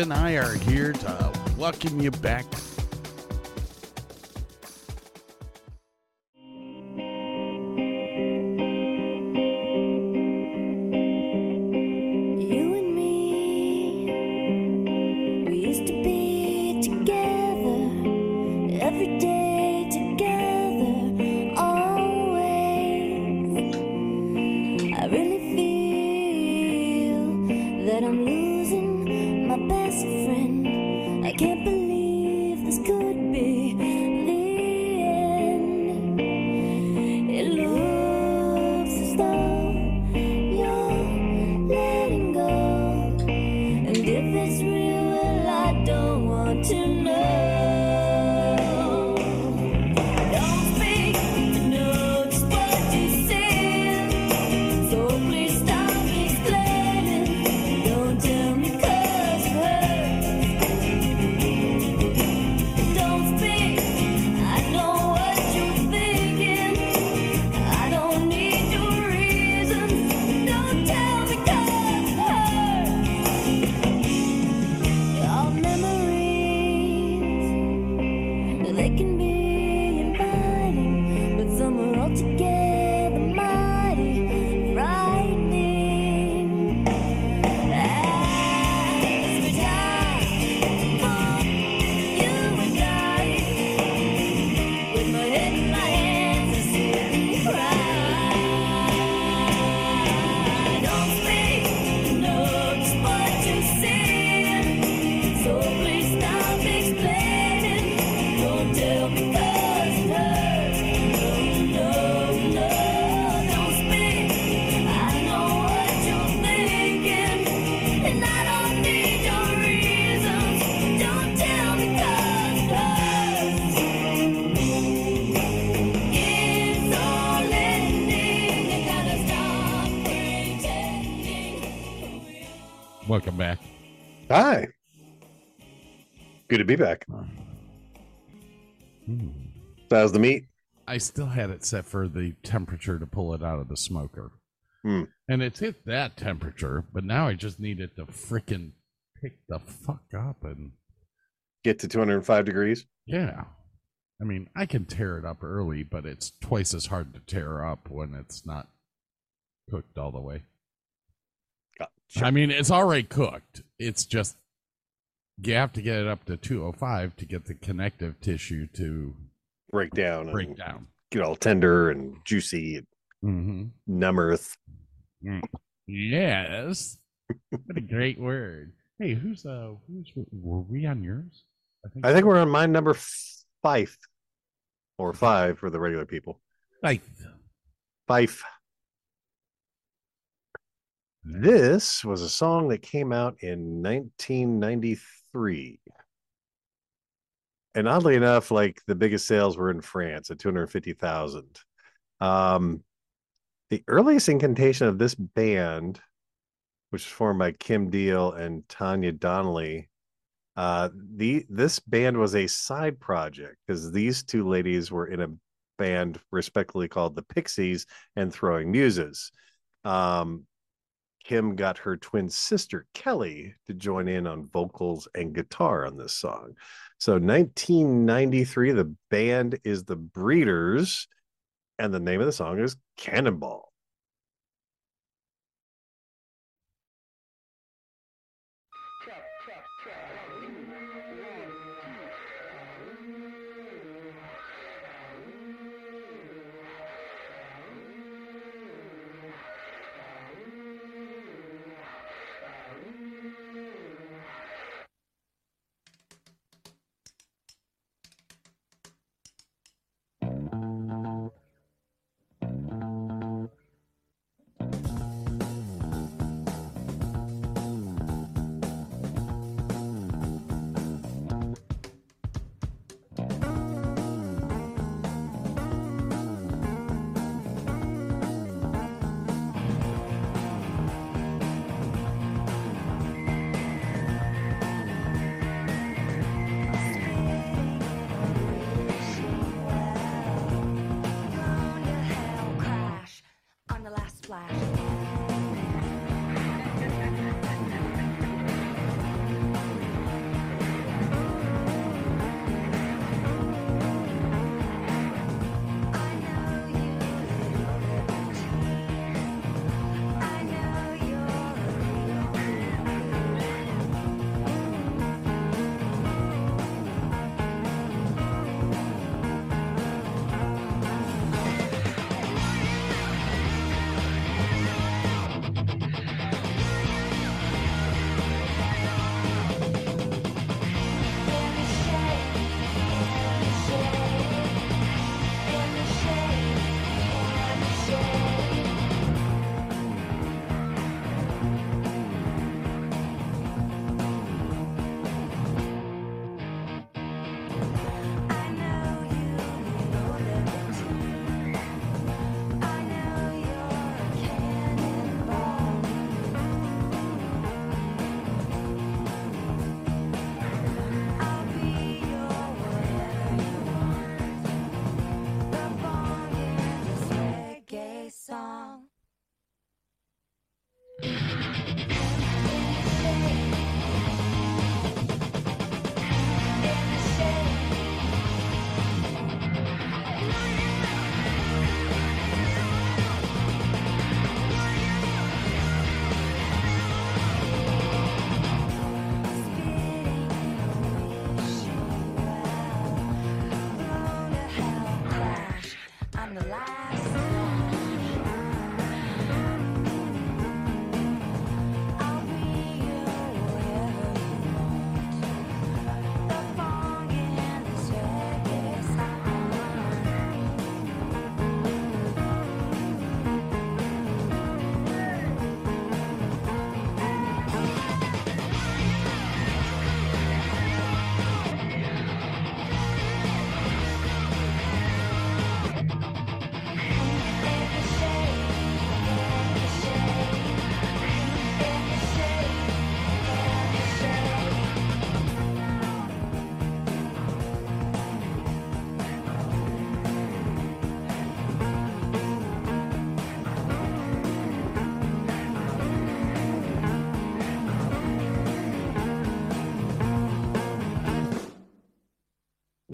And I are here to welcome you back. Be back. Hmm. So how's the meat? I still had it set for the temperature to pull it out of the smoker. Hmm. And it's hit that temperature, but now I just need it to freaking pick the fuck up and Get to 205 degrees. yeah. I mean, I can tear it up early, but it's twice as hard to tear up when it's not cooked all the way. Gotcha. I mean, it's already cooked. It's just you have to get it up to 205 to get the connective tissue to break down and break down. get all tender and juicy Mm-hmm. numb earth. Yes. what a great word. Hey, who's uh who's were we on yours? I think we're on my number five or five for the regular people. Five, Five. This was a song that came out in 1993. And oddly enough, like the biggest sales were in France at 250,000. Um, the earliest incantation of this band, which was formed by Kim Deal and Tanya Donelly, uh, the this band was a side project because these two ladies were in a band respectively called the Pixies and Throwing Muses. Um, Kim got her twin sister Kelly to join in on vocals and guitar on this song. So 1993, the band is the Breeders, and the name of the song is Cannonball.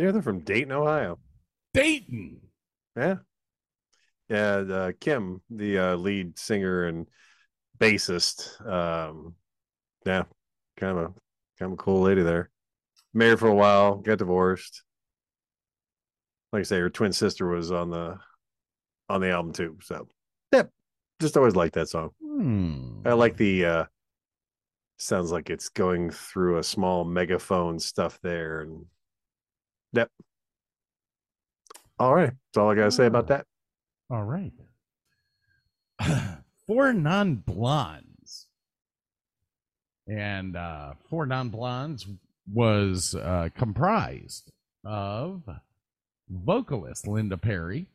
Yeah, they're from Dayton, Ohio. Dayton. Yeah. Yeah, uh, Kim, the uh, lead singer and bassist. Um, yeah, kind of a kind of cool lady there. Married for a while, got divorced. Like I say, her twin sister was on the on the album too. So yeah, just always liked that song. Hmm. I like the uh sounds like it's going through a small megaphone stuff there and yep. All right. That's all I gotta say about that. All right. Four non blondes. And uh, Four non blondes was uh, comprised of vocalist Linda Perry,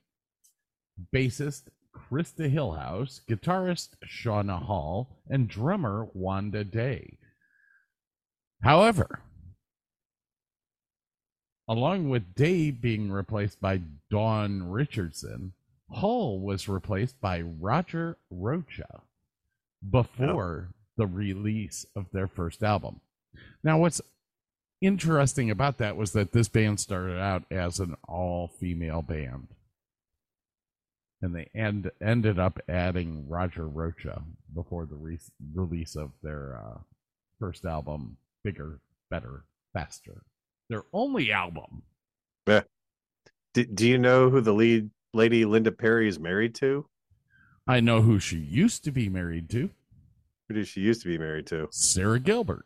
bassist Christa Hillhouse, guitarist Shauna Hall, and drummer Wanda Day. However, along with Day being replaced by Dawn Richardson, Hall was replaced by Roger Rocha before the release of their first album. Now, what's interesting about that was that this band started out as an all female band. And they end, ended up adding Roger Rocha before the re- release of their uh, first album, Bigger, Better, Faster. Their only album. Do, do you know who the lead lady Linda Perry is married to? I know who she used to be married to Who did she used to be married to? Sarah Gilbert.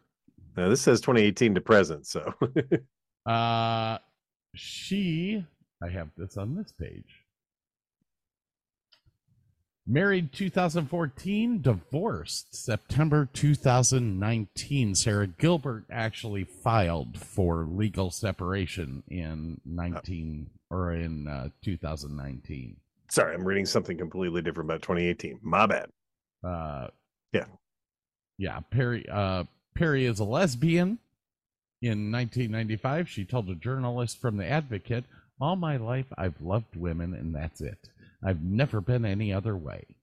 Now this says 2018 to present, so Uh, she, I have this on this page. Married 2014, divorced September 2019. Sarah Gilbert actually filed for legal separation in 19 or in uh, 2019. sorry, I'm reading something completely different about 2018. My bad. Uh, Yeah. yeah. Perry. Uh, Perry is a lesbian. In 1995, she told a journalist from The Advocate, "All my life, I've loved women, and that's it. I've never been any other way."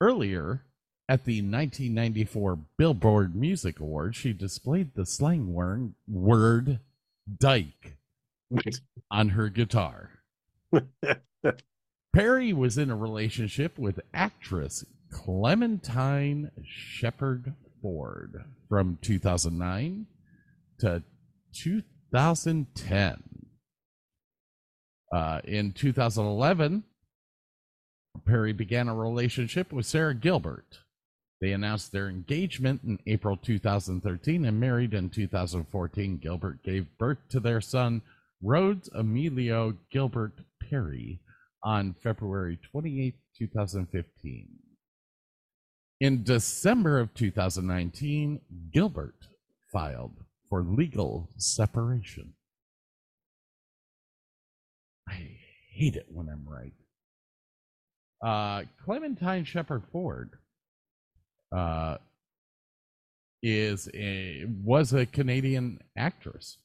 Earlier, at the 1994 Billboard Music Awards, she displayed the slang word, word "dyke" on her guitar. Perry was in a relationship with actress Clementine Shepherd Ford from 2009 to 2010. Uh, in 2011, Perry began a relationship with Sarah Gilbert. They announced their engagement in April 2013 and married in 2014. Gilbert gave birth to their son, Rhodes Emilio Gilbert Perry, on February 28, 2015. In December of 2019, Gilbert filed for legal separation. I hate it when I'm right. Uh, Clementine Shepherd Ford uh, is a was a Canadian actress.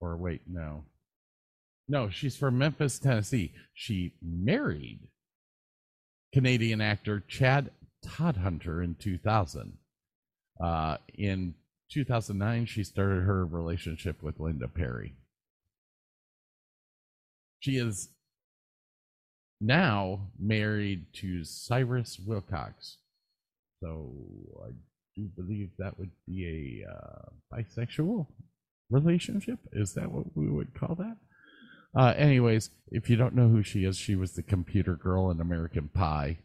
Or wait, no. No, she's from Memphis, Tennessee. She married Canadian actor Chad Todhunter in 2000. Uh, in 2009, she started her relationship with Linda Perry. She is now married to Cyrus Wilcox. So I do believe that would be a uh, bisexual relationship. Is that what we would call that? Uh, anyways, if you don't know who she is, she was the computer girl in American Pie.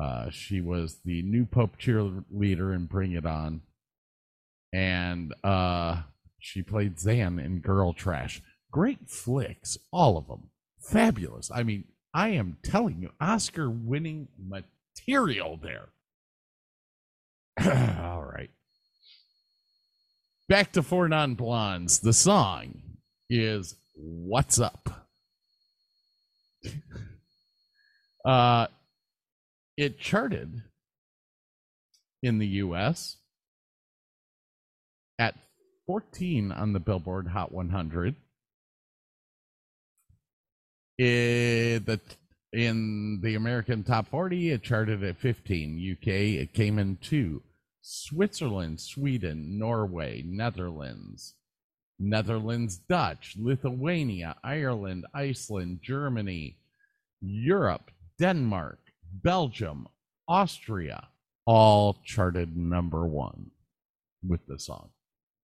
Uh, she was the new Pope cheerleader in Bring It On. And uh, she played Zan in Girl Trash. Great flicks, all of them. Fabulous. I mean, I am telling you, Oscar winning material there. all right. Back to Four Non Blondes. The song is What's Up? uh, it charted in the US at 14 on the Billboard Hot 100. It, the, in the American Top 40, it charted at 15. UK, it came in two. Switzerland, Sweden, Norway, Netherlands, Netherlands, Dutch, Lithuania, Ireland, Iceland, Germany, Europe, Denmark, Belgium, Austria, all charted number one with the song.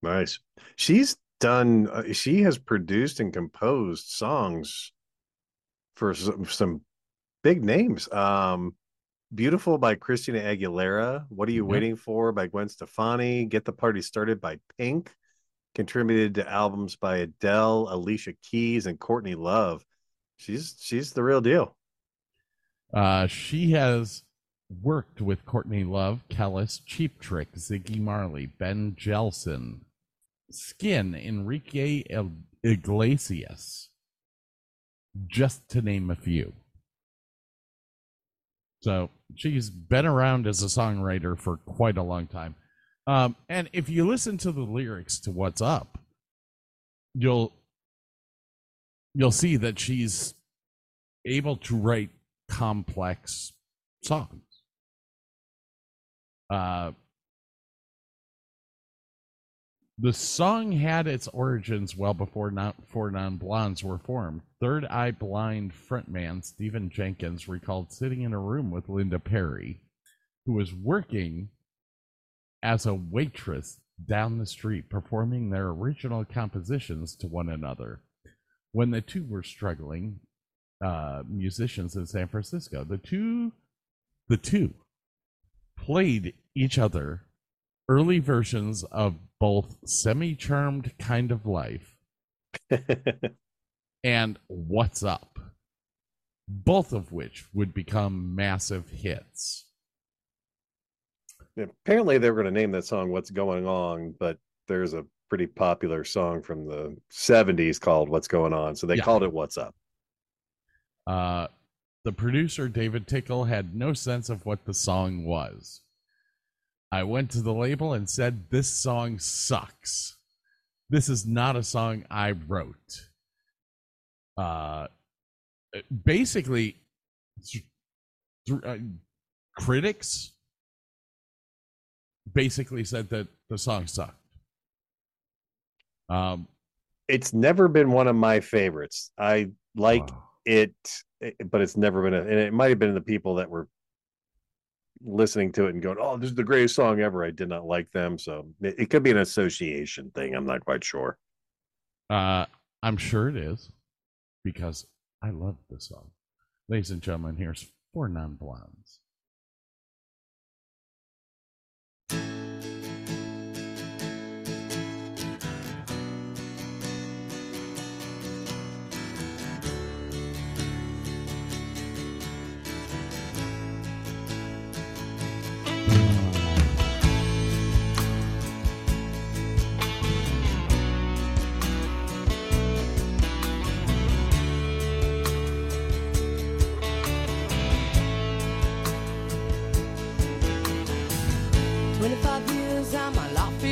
Nice. She's done. Uh, she has produced and composed songs for some, some big names. Um, "Beautiful" by Christina Aguilera. "What Are You Yep. Waiting For" by Gwen Stefani. "Get the Party Started" by Pink. Contributed to albums by Adele, Alicia Keys, and Courtney Love. She's she's the real deal. Uh, she has worked with Courtney Love, Kelis, Cheap Trick, Ziggy Marley, Ben Jelen, Skin, Enrique Iglesias, just to name a few. So she's been around as a songwriter for quite a long time. Um, and if you listen to the lyrics to What's Up, you'll you'll see that she's able to write complex songs. Uh, the song had its origins well before not four non blondes were formed. Third Eye Blind frontman Stephen Jenkins recalled sitting in a room with Linda Perry, who was working as a waitress down the street performing their original compositions to one another. When the two were struggling, uh, musicians in San Francisco. The two, the two, played each other early versions of both "Semi-Charmed Kind of Life" and "What's Up," both of which would become massive hits. Apparently, they were going to name that song "What's Going On," but there's a pretty popular song from the '70s called "What's Going On," so they Yeah. called it "What's Up." Uh, the producer David Tickle had no sense of what the song was. I went to the label and said, "This song sucks. This is not a song I wrote." Uh, basically, th- th- uh, critics basically said that the song sucked. Um, It's never been one of my favorites. I like wow. it, it- but it's never been a, and it might have been the people that were listening to it and going, "Oh, this is the greatest song ever." I did not like them, so it, it could be an association thing. I'm not quite sure. Uh, I'm sure it is because I love this song. Ladies and gentlemen, here's Four Non Blondes.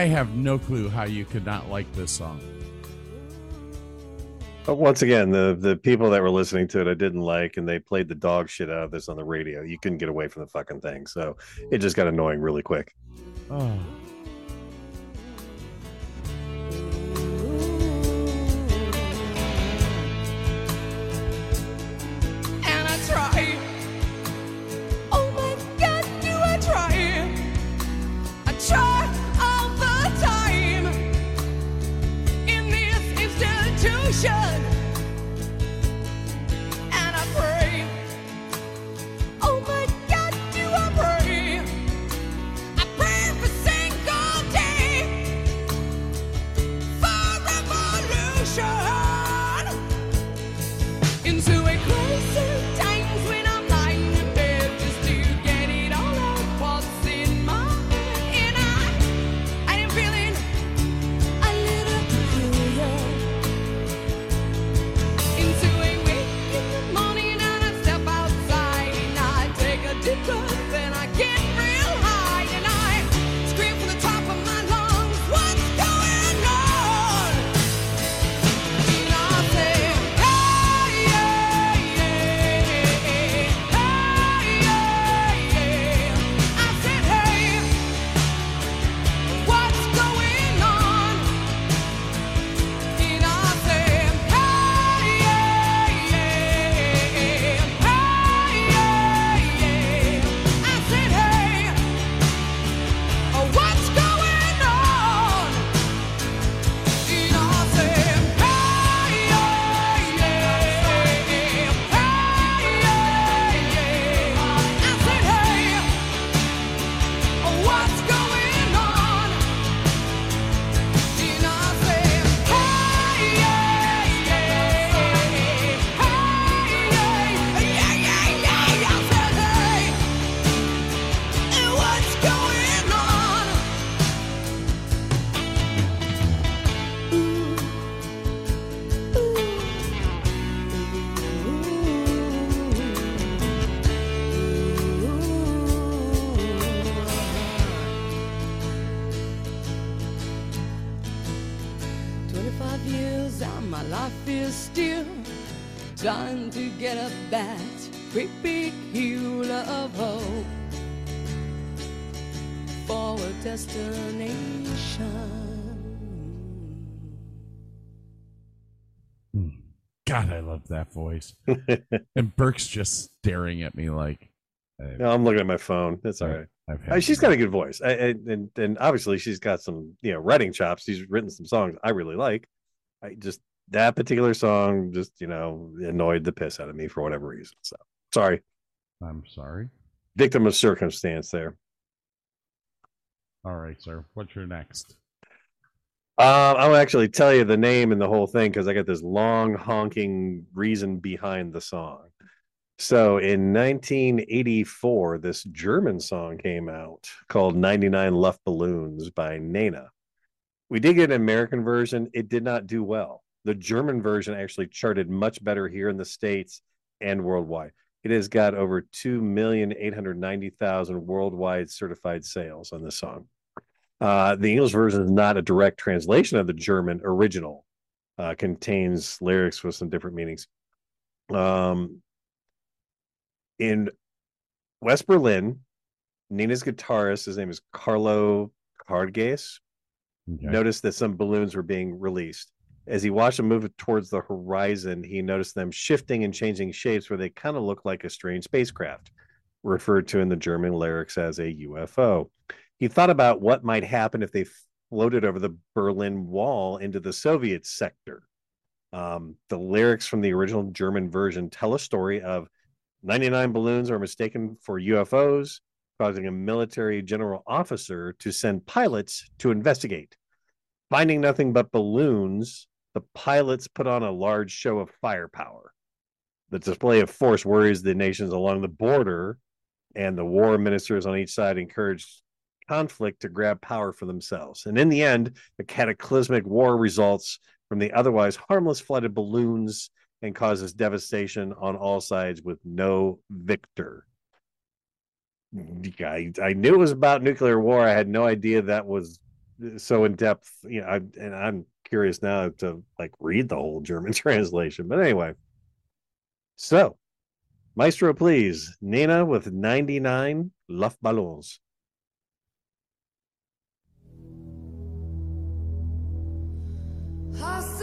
I have no clue how you could not like this song. But once again, the the people that were listening to it, I didn't like, and they played the dog shit out of this on the radio. You couldn't get away from the fucking thing, so it just got annoying really quick. Oh. Institution. That voice. and Burke's just staring at me like, I, No, I'm looking at my phone. That's all right. I've Uh, she's got a good voice, I, I, and and obviously she's got some you know writing chops. She's written some songs I really like. I just that particular song just you know annoyed the piss out of me for whatever reason. So sorry, I'm sorry. victim of circumstance there. All right, sir. What's your next? Um, I'll actually tell you the name and the whole thing because I got this long honking reason behind the song. So in 1984, this German song came out called 99 Luft Balloons by Nena. We did get an American version. It did not do well. The German version actually charted much better here in the States and worldwide. It has got over 2,890,000 worldwide certified sales on this song. Uh, the English version is not a direct translation of the German original, uh, contains lyrics with some different meanings. Um, in West Berlin, Nina's guitarist, his name is Carlo Karges, Okay. noticed that some balloons were being released. As he watched them move towards the horizon, he noticed them shifting and changing shapes where they kind of look like a strange spacecraft, referred to in the German lyrics as a UFO. He thought about what might happen if they floated over the Berlin Wall into the Soviet sector. Um, the lyrics from the original German version tell a story of 99 balloons are mistaken for UFOs, causing a military general officer to send pilots to investigate. Finding nothing but balloons, the pilots put on a large show of firepower. The display of force worries the nations along the border, and the war ministers on each side encouraged conflict to grab power for themselves. And in the end, a cataclysmic war results from the otherwise harmless flight of balloons and causes devastation on all sides with no victor. I, I knew it was about nuclear war. I had no idea that was so in depth. You know, I, and I'm curious now to like read the whole German translation. But anyway, so Maestro, please, Nina with 99 Luftballons. Hast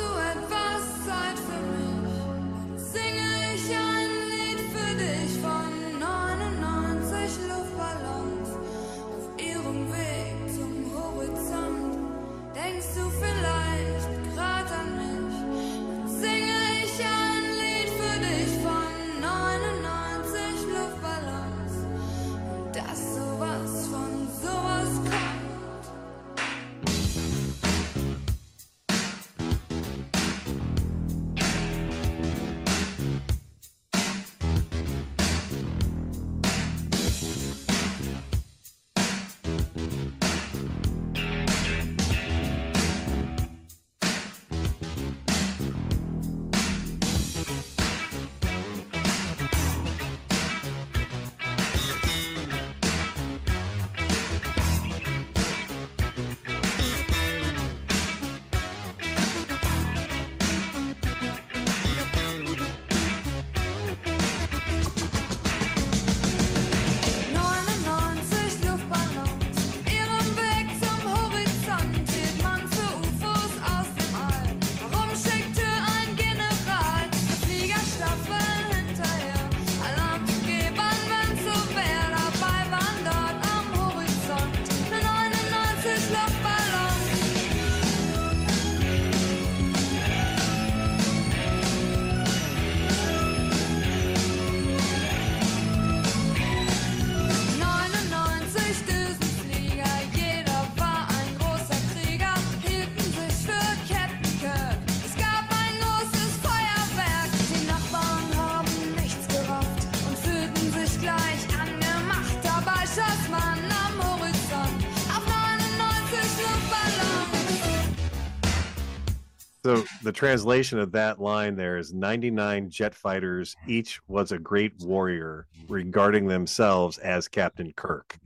translation of that line there is 99 jet fighters, each was a great warrior, regarding themselves as Captain Kirk.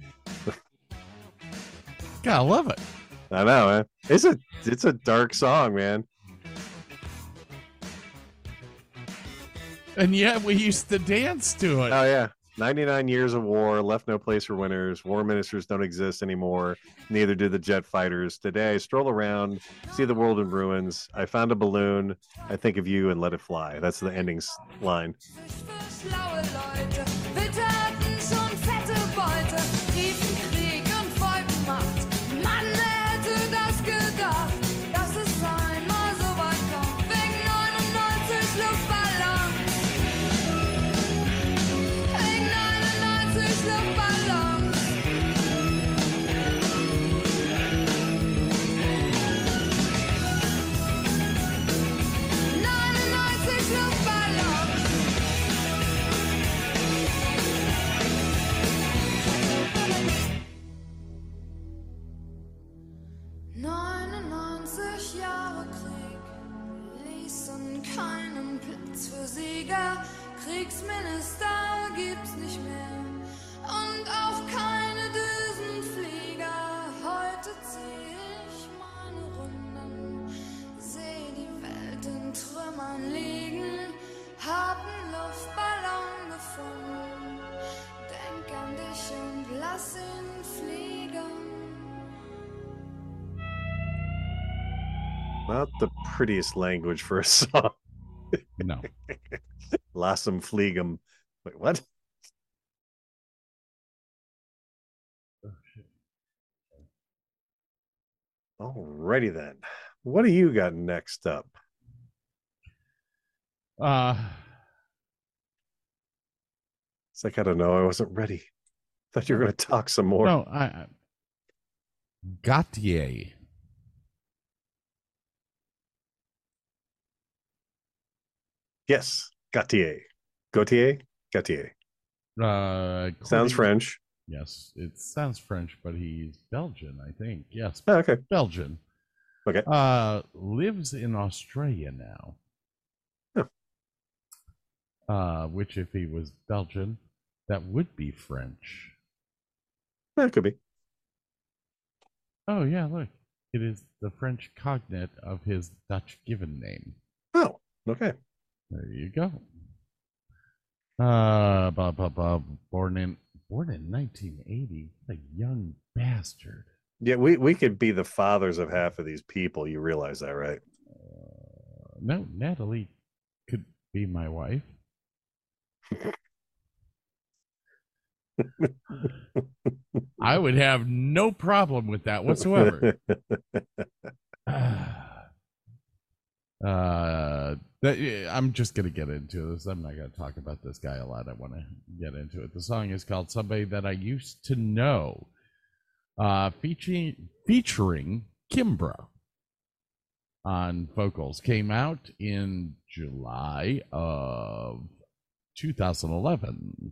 God, I love it. I know, man. It's a it's a dark song, man. And yet we used to dance to it. Oh yeah. 99 years of war left no place for winners. War ministers don't exist anymore. Neither do the jet fighters. Today I stroll around, see the world in ruins. I found a balloon. I think of you and let it fly. That's the ending line. Platz für Sieger. Kriegsminister gibt's nicht mehr und auch keine Düsenflieger. Heute zieh ich meine Runden, seh die Welt in Trümmern liegen, hab einen Luftballon gefunden. Denk an dich und lass ihn fliegen. Not the prettiest language for a song. No. Lass 'em fleeg 'em. Wait, what? Alrighty then. What do you got next up? Uh It's like I don't know. I wasn't ready. Thought you were going to talk some more. no, I I- Gotye. Yes, Gotye. Gotye. Gotye. Uh Sounds French. Yes, it sounds French, but he's Belgian, I think. Yes, Oh, okay. Belgian. Okay. Uh lives in Australia now. Huh. Uh which if he was Belgian, that would be French. That could be. Oh yeah, look. It is the French cognate of his Dutch given name. Oh, okay. There you go. Uh, blah, blah, blah. Born in born in 1980. What a young bastard. Yeah, we, we could be the fathers of half of these people. You realize that, right? Uh, no, Natalie could be my wife. I would have no problem with that whatsoever. uh, I'm just gonna get into this. I'm not gonna talk about this guy a lot. I want to get into it. The song is called "Somebody That I Used to Know," uh, featuring featuring Kimbra on vocals. Came out in July of 2011.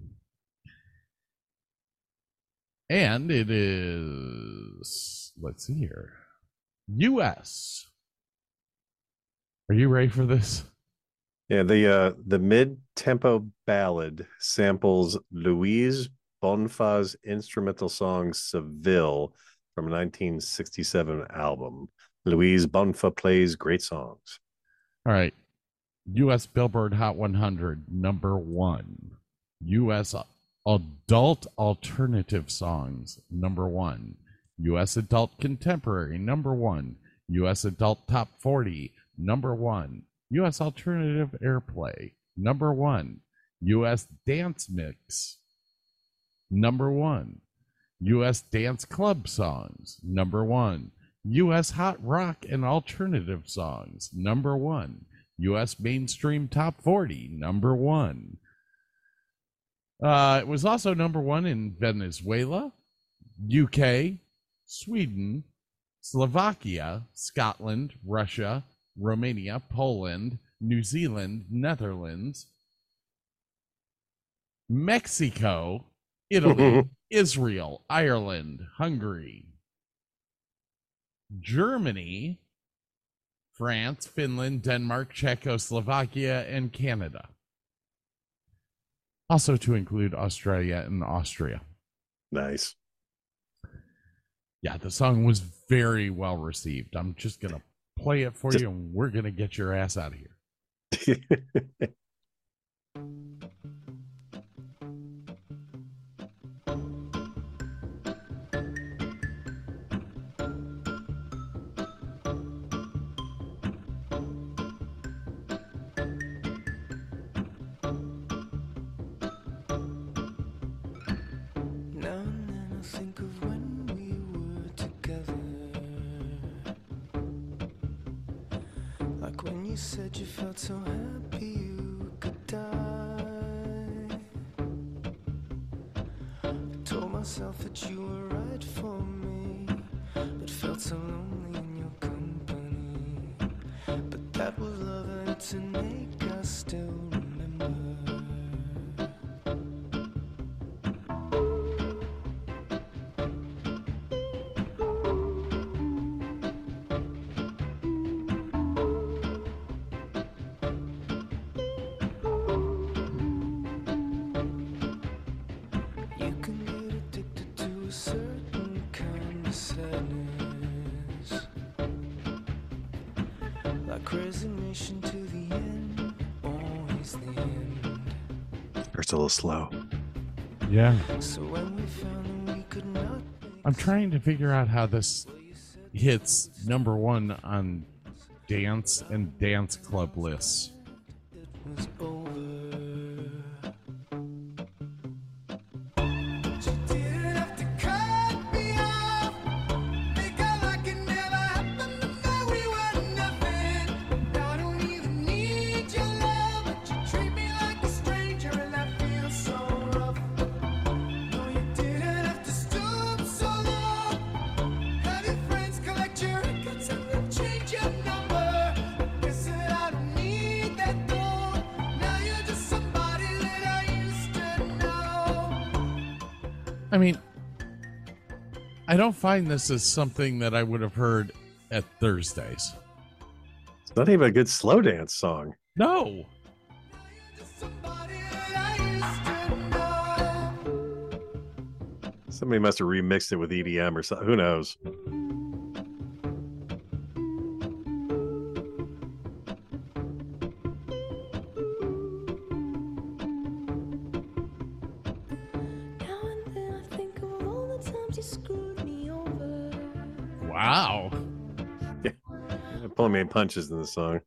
And it is, let's see here, US. Are you ready for this? Yeah, the uh the mid-tempo ballad samples Luiz Bonfá's instrumental song Seville from a 1967 album. Luiz Bonfá plays great songs. All right. US Billboard Hot 100, number one. US Adult Alternative Songs, number one. US Adult Contemporary, number one. US Adult Top 40, number one. US Alternative Airplay, number one. US Dance Mix, number one. US Dance Club Songs, number one. US Hot Rock and Alternative Songs, number one. US Mainstream Top 40, number one. Uh, it was also number one in Venezuela, UK, Sweden, Slovakia, Scotland, Russia, Romania, Poland, New Zealand, Netherlands, Mexico, Italy, Israel, Ireland, Hungary, Germany, France, Finland, Denmark, Czechoslovakia, and Canada. Also to include Australia and Austria. Nice. Yeah, the song was very well received. I'm just going to play it for Just- you and we're going to get your ass out of here. It's a little slow. Yeah. So when we found we could not I'm trying to figure out how this hits number one on dance and dance club lists. Don't find this as something that I would have heard at Thursdays. It's not even a good slow dance song. No. Somebody that I used to know. Somebody must have remixed it with EDM or something. Who knows? Punches in the song.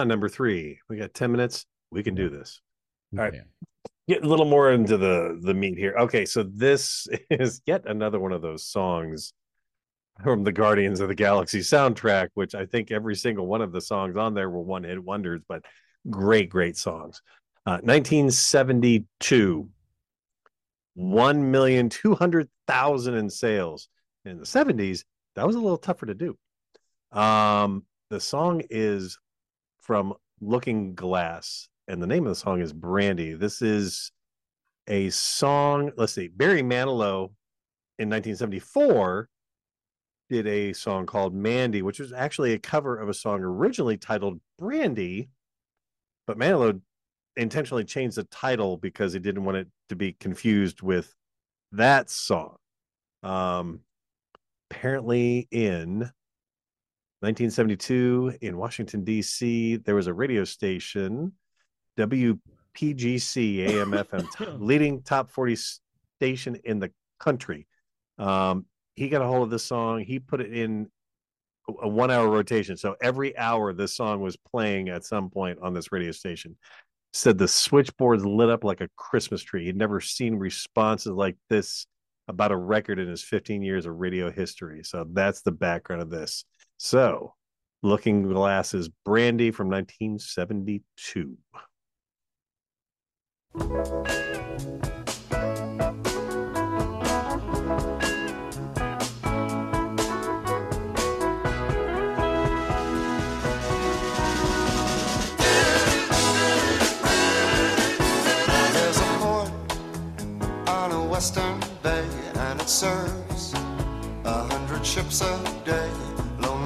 To my number three. We got 10 minutes. We can do this. All right. Okay. Get a little more into the the meat here. Okay, so this is yet another one of those songs from the Guardians of the Galaxy soundtrack, which I think every single one of the songs on there were one hit wonders, but great, great songs. Uh, 1972, 1,200,000 in sales. In the 70s, that was a little tougher to do. Um, the song is from Looking Glass, and the name of the song is Brandy. This is a song. Let's see, Barry Manilow in 1974 did a song called Mandy, which was actually a cover of a song originally titled Brandy, but Manilow intentionally changed the title because he didn't want it to be confused with that song. Um, apparently, in 1972 in Washington, D.C., there was a radio station, WPGC AM FM, leading top 40 station in the country. Um, he got a hold of this song. He put it in a- a one hour rotation. So every hour, this song was playing at some point on this radio station. Said the switchboards lit up like a Christmas tree. He'd never seen responses like this about a record in his 15 years of radio history. So that's the background of this. So, Looking Glass is Brandy from 1972. There's a port on a western bay, and it serves a hundred ships a day.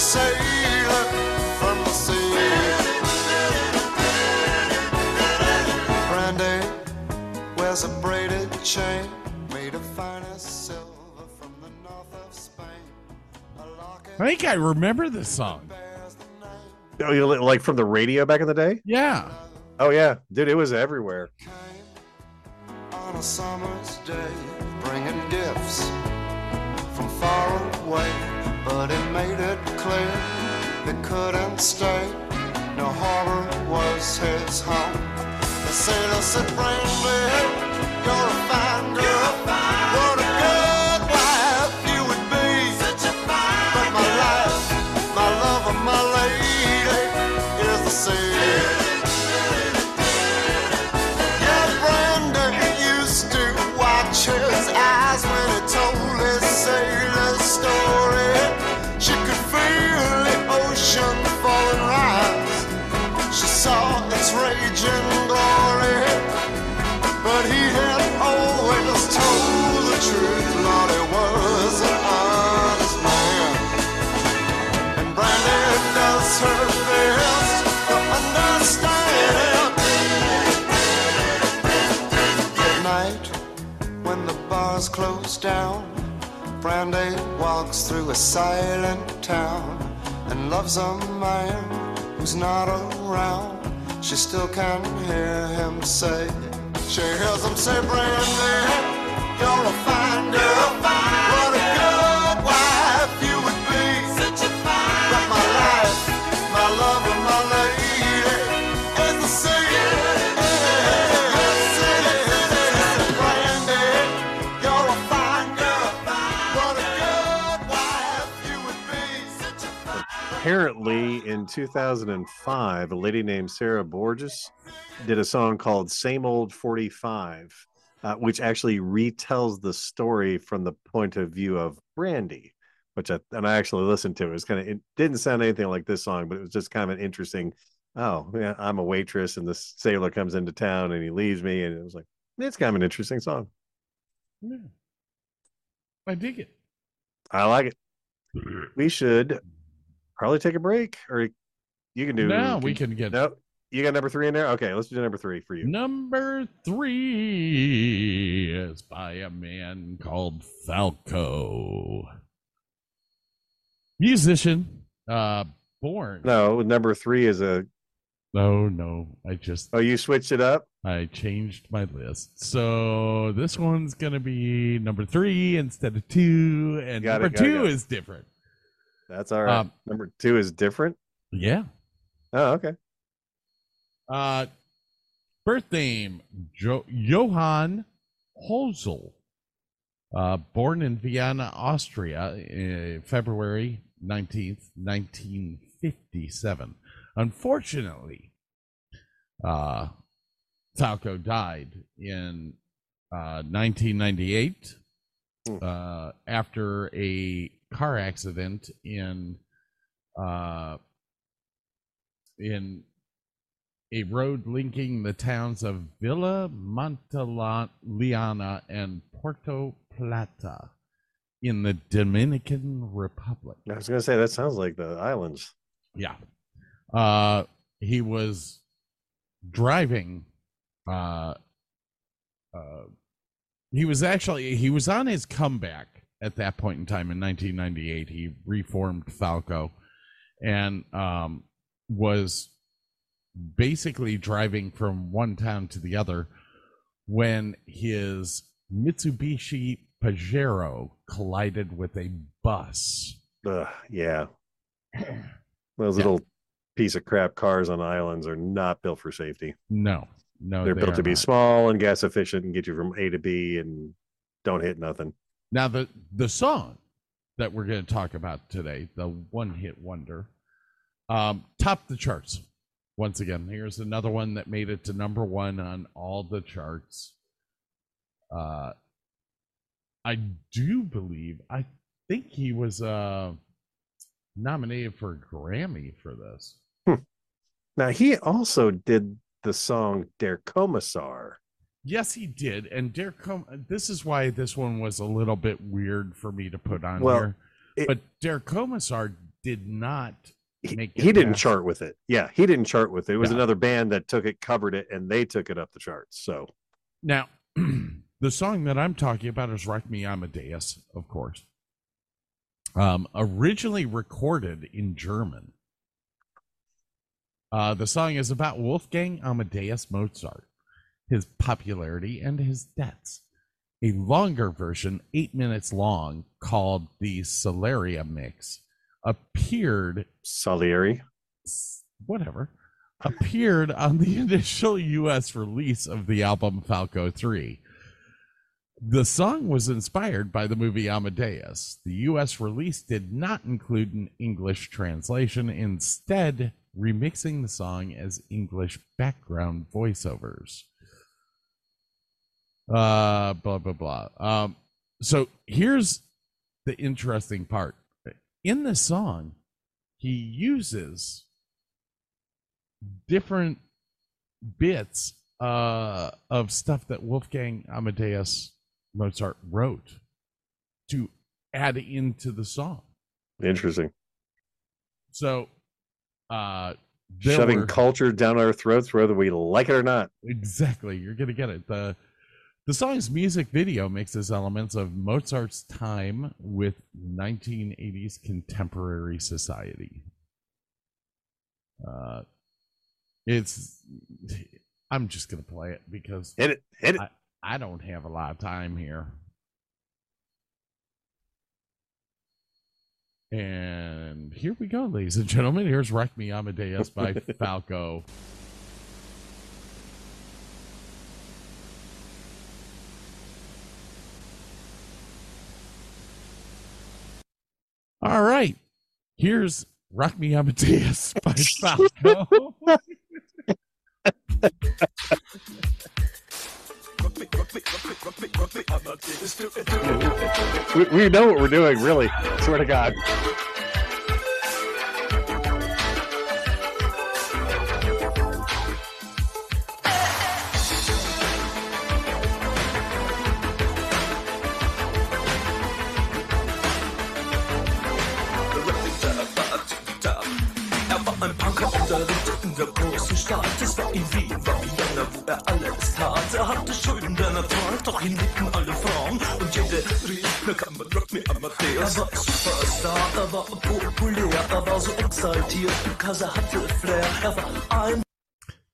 sailor from the sea. Brandy wears a braided chain made of finest silver from the north of Spain. I think I remember this song. bears the name. Oh, you like from the radio back in the day? Yeah. Oh yeah, dude, it was everywhere. on a summer's day, bringing gifts from far away. But it made it clear he couldn't stay. No harbor was his home. The sailor said, Brandy, you're a fine girl. What a good rage and glory. But he had always told the truth, Lord, he was an honest man. And Brandy does her best to understand it. At night, when the bars close down, Brandy walks through a silent town and loves a man who's not around. She still can hear him say, she hears him say, Brandy, you're a fine girl. What a good wife you would be. Such a fine But my life, my love, and my lady is the sea. Brandy, you're a fine girl. What a good wife you would be. Such a fine Apparently, in 2005, a lady named Sarah Borges did a song called Same Old 45, uh, which actually retells the story from the point of view of Brandy, which I, and I actually listened to. It was kind of, it didn't sound anything like this song, but it was just kind of an interesting. Oh, yeah, I'm a waitress, and this sailor comes into town and he leaves me. And it was like, it's kind of an interesting song. Yeah. I dig it. I like it. We should probably take a break, or you can do. now we can get No, you got number three in there. Okay, let's do number three for you. number three is by a man called Falco. Musician, uh, born. No, number three is a. No, no, I just Oh, you switched it up. I changed my list. So this one's gonna be number three instead of two, and Got it, number got it, two it. is different. That's all right. Um, number two is different. Yeah. Oh, okay. Uh, birth name jo- Johann Hölzel. Uh, born in Vienna, Austria, uh, February 19th, 1957. Unfortunately, uh, Falco died in uh, 1998 Hmm. uh, after a car accident in uh, in a road linking the towns of Villa Montellano and Puerto Plata in the Dominican Republic. I was gonna say that sounds like the islands. Yeah. Uh, he was driving. Uh, uh, he was actually he was on his comeback at that point in time in 1998. He reformed Falco, and um, was basically driving from one town to the other when his Mitsubishi Pajero collided with a bus. Ugh, yeah. Those Yeah. little piece of crap cars on islands are not built for safety. No, no, They're they built to be not. small and gas efficient and get you from A to B and don't hit nothing. Now the the song that we're going to talk about today, the one hit wonder, um, topped the charts once again. Here's another one that made it to number one on all the charts. Uh, I do believe I think he was uh nominated for a Grammy for this. Now he also did the song Der Kommissar. Yes, he did. And Der Com- this is why this one was a little bit weird for me to put on Well, here. it- but Der Kommissar did not He, make he didn't past- chart with it. Yeah, he didn't chart with it. It was Yeah. another band that took it, covered it, and they took it up the charts. So Now, the song that I'm talking about is Rock Me Amadeus, of course. Um, originally recorded in German. Uh, the song is about Wolfgang Amadeus Mozart, his popularity, and his debts. A longer version, eight minutes long, called the Solaria Mix, appeared Salieri. whatever, appeared on the initial US release of the album Falco 3. The song was inspired by the movie Amadeus. The US release did not include an English translation, instead, remixing the song as English background voiceovers. Uh, blah, blah, blah. Um, so here's the interesting part. In the song, he uses different bits uh, of stuff that Wolfgang Amadeus Mozart wrote to add into the song. Interesting. So, uh, Shoving were- culture down our throats, whether we like it or not. exactly, you're gonna get it. the The song's music video mixes elements of Mozart's time with 1980s contemporary society. Uh, it's. I'm just gonna play it because Hit it. Hit it. I, I don't have a lot of time here. And here we go, ladies and gentlemen. Here's Wreck Me Amadeus by Falco. All right. Here's Rock Me Amadeus by Falco. We, we know what we're doing, really. Swear to God. Er hatte Schulden, denn er trank, doch ihn liebten alle Frauen. Und jede rief, na kann man Rock me Amadeus. Er war Superstar, er war populär, er war so exaltiert, because er hatte Flair. Er war ein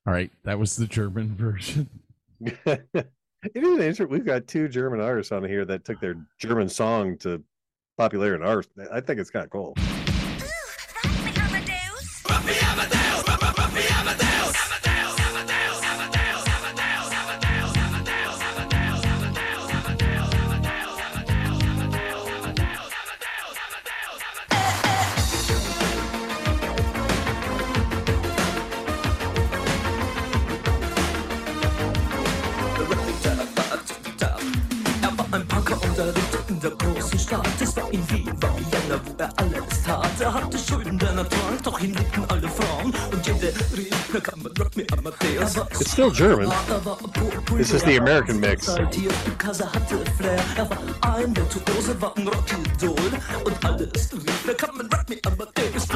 All right, that was the German version. it is interesting. We've got two German artists on here that took their German song to popular in ours. I think it's kind of cool. Der. Es war in Wien, war Vienna, wo er alles tat. Er hatte Schulden, denn er trank, doch ihn liebten alle Frauen. Und jede rief, na kann man Rock me Amadeus. Er It's still German. Er This is the American mix. er. Er war ein Virtuose, war ein Rockidol. Und alles rief, na kann man Rock me Amadeus.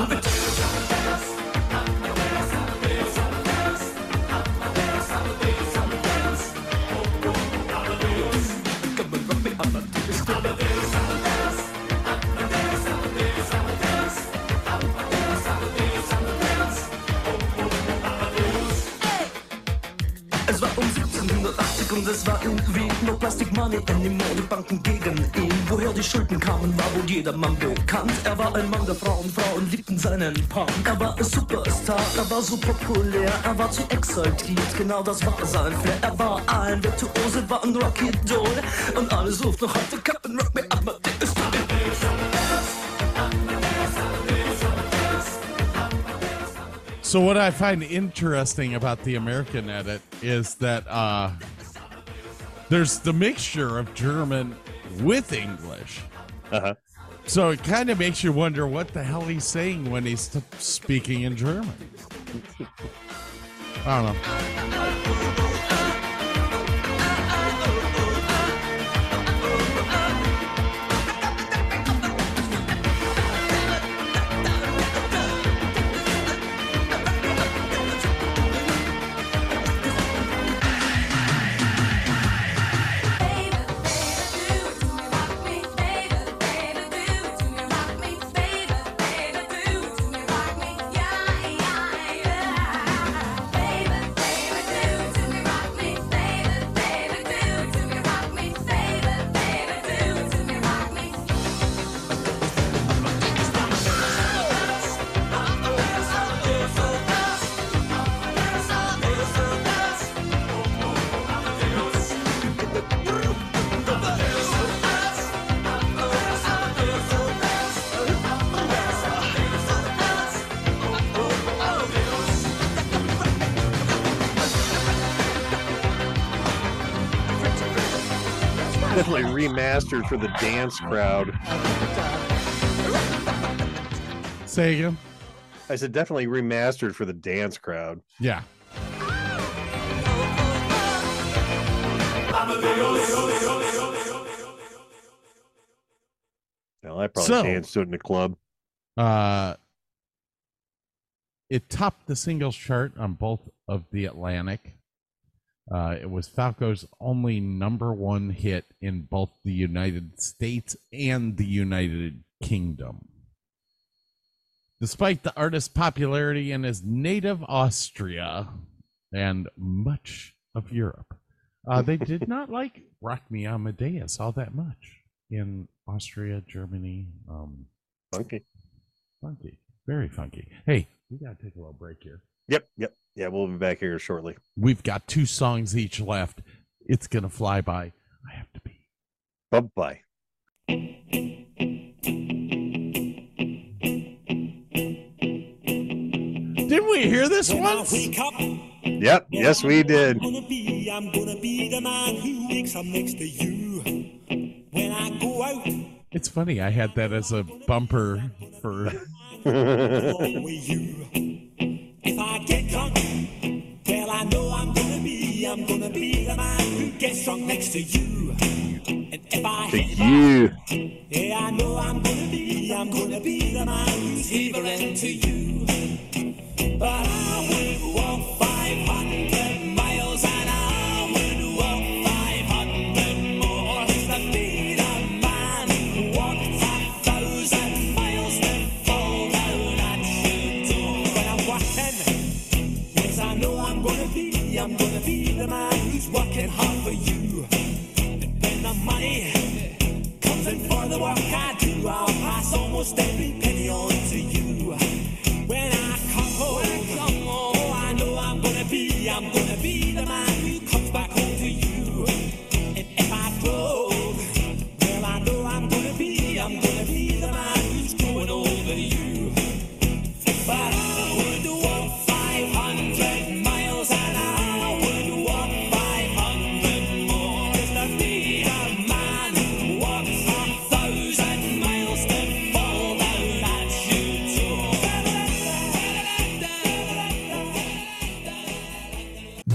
Und es war Wien No Plastic Money anymore, die Banken gegen ihn. Woher die Schulden kamen, war wohl jedermann bekannt. Er war ein Mann der Frauen, Frauen liebten seinen Punk. Er war ein Superstar, er war so populär. Er war zu exaltiert, genau das war sein Flair. Er war ein Virtuose, war ein Rockidol Und ruft noch heute Captain Rock me Amadeus So what I find interesting about the American edit is that uh, there's the mixture of German with English. Uh-huh. So it kind of makes you wonder what the hell he's saying when he's t- speaking in German. I don't know. Definitely remastered for the dance crowd. Say again. I said definitely remastered for the dance crowd. Yeah. Now I probably So- danced to it in the club. Uh, it topped the singles chart on both of the Atlantic. Uh, it was Falco's only number one hit in both the United States and the United Kingdom. Despite the artist's popularity in his native Austria and much of Europe, uh, they did not like Rock Me Amadeus all that much in Austria, Germany. Um, Funky. funky, very funky. Hey, we gotta take a little break here. Yep, yep. Yeah, we'll be back here shortly. We've got two songs each left. It's gonna fly by. I have to be. Bye bye. Didn't we hear this When once? wake up, Yep, yes, we did. I'm gonna be, I'm gonna be the man who wakes up next to you. When I go out It's funny. I had that as a bumper for. With you. If I get drunk, well, I know I'm gonna be, I'm gonna be the man who gets drunk next to you. And if I To hit you. back, yeah, I know I'm gonna be, I'm gonna be the man who's heaving to you. But I would walk 500 pass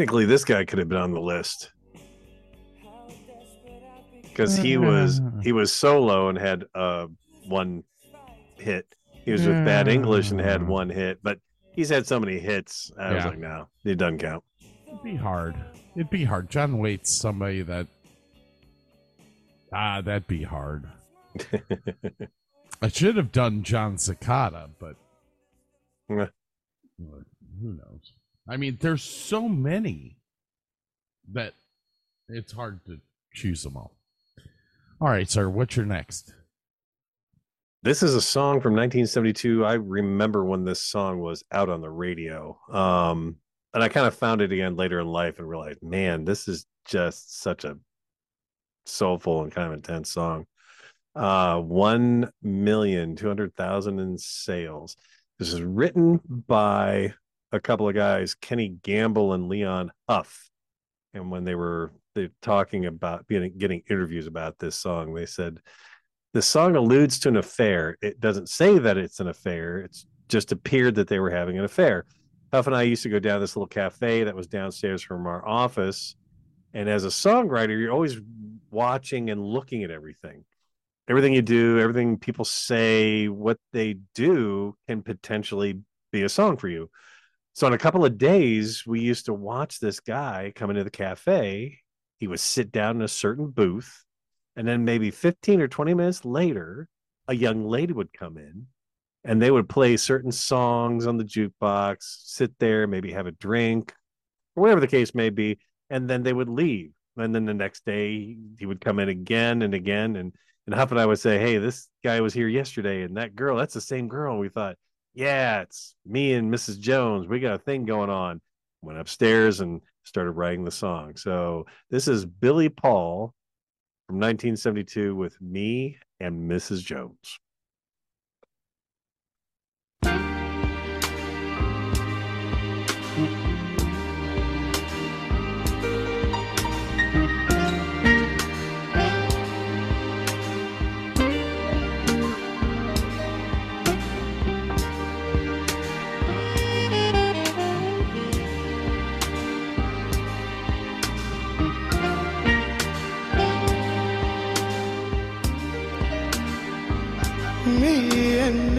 Technically, this guy could have been on the list. because he was he was solo and had uh one hit. He was with Bad English and had one hit, but he's had so many hits. I was Yeah. like, no, it doesn't count. It'd be hard. It'd be hard. John Waite's somebody that ah, that'd be hard. I should have done Jon Secada, but who knows? I mean, there's so many that it's hard to choose them all. All right, sir. What's your next? This is a song from 1972. I remember when this song was out on the radio. Um, and I kind of found it again later in life and realized, man, this is just such a soulful and kind of intense song. Uh, one million two hundred thousand in sales. This is written by a couple of guys, Kenny Gamble and Leon Huff. And when they were they talking about getting getting interviews about this song, they said the song alludes to an affair. It doesn't say that it's an affair. It's just appeared that they were having an affair. Huff and I used to go down this little cafe that was downstairs from our office. And as a songwriter, you're always watching and looking at everything. Everything you do, everything people say, what they do can potentially be a song for you. So, in a couple of days, we used to watch this guy come into the cafe. He would sit down in a certain booth and then maybe 15 or 20 minutes later, a young lady would come in and they would play certain songs on the jukebox, sit there, maybe have a drink, or whatever the case may be. And then they would leave. And then the next day he would come in again and again. And, and Huff and I would say, Hey, this guy was here yesterday. And that girl, that's the same girl. And we thought, Yeah, it's me and Mrs. Jones. We got a thing going on. Went upstairs and started writing the song. So this is Billy Paul from 1972 with me and Mrs. Jones.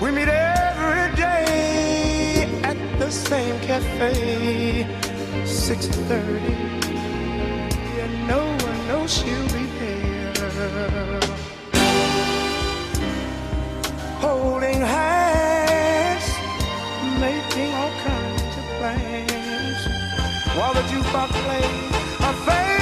We meet every day at the same cafe, 6:30, and no one knows she'll be there. Holding hands, making all kinds of plans, while the jukebox plays a favorite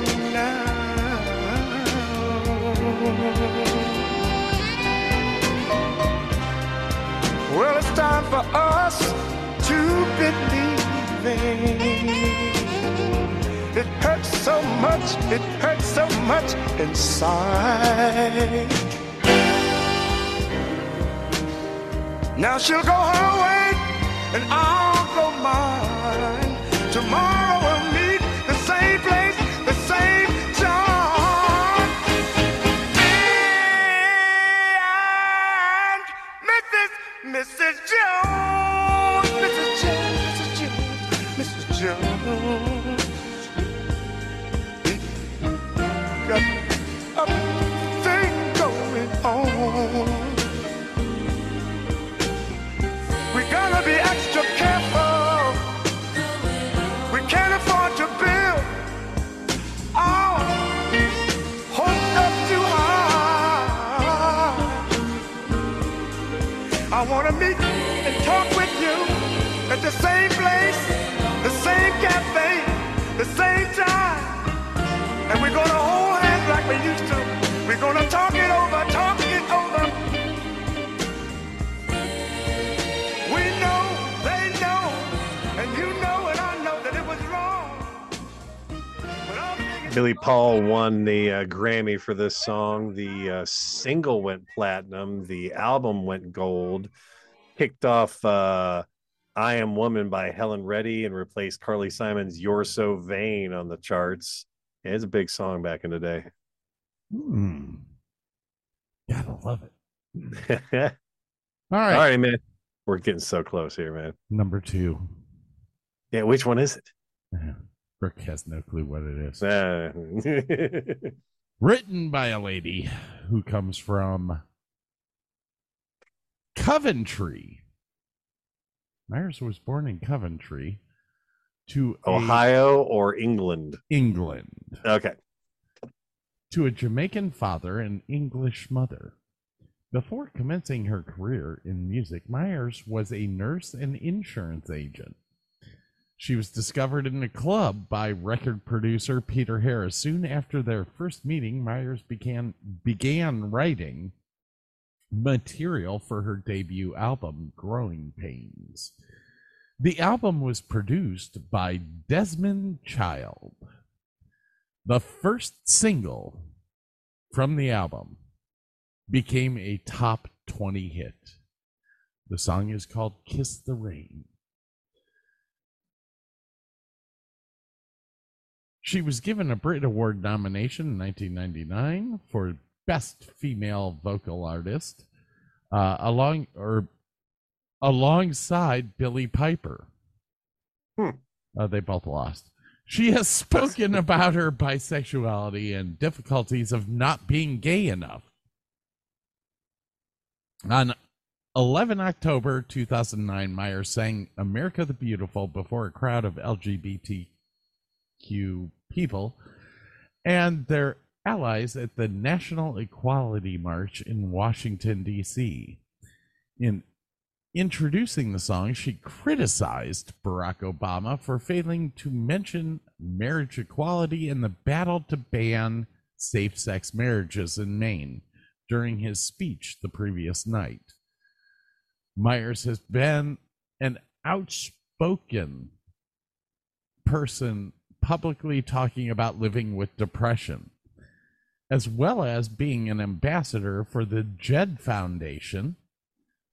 Well, it's time for us to believe it hurts so much, it hurts so much inside. Now she'll go her way and I'll go mine. Tomorrow Wanna meet and talk with you at the same place, the same cafe, the same time. And we're gonna hold hands like we used to. We're gonna talk it over, talk it over. We know, they know, and you know, and I know that it was wrong. But all the niggas- Billy Paul won the uh, Grammy for this song. The uh, single went platinum. The album went gold. Kicked off uh, "I Am Woman" by Helen Reddy and replaced Carly Simon's "You're So Vain" on the charts. Yeah, it's a big song back in the day. Hmm. Gotta love it. All All right. right, man. We're getting so close here, man. Number two. Yeah, which one is it? Brooke has no clue what it is. Uh, Written by a lady who comes from Coventry. Myers was born in Coventry to a- Ohio or England? England, Okay. to a Jamaican father and English mother. Before commencing her career in music, Myers was a nurse and insurance agent. She was discovered in a club by record producer Peter Harris. Soon after their first meeting, Myers began began writing material for her debut album, Growing Pains. The album was produced by Desmond Child. The first single from the album became a top 20 hit. The song is called Kiss the Rain. She was given a Brit Award nomination in 1999 for Best Female Vocal Artist, uh, along or alongside Billie Piper. Hmm. Uh, they both lost. She has spoken about her bisexuality and difficulties of not being gay enough. On 11 October 2009, Meyer sang America the Beautiful before a crowd of LGBTQ people and their allies at the National Equality March in Washington, D.C. In introducing the song, she criticized Barack Obama for failing to mention marriage equality and the battle to ban safe sex marriages in Maine during his speech the previous night. Myers has been an outspoken person publicly talking about living with depression, as well as being an ambassador for the JED Foundation.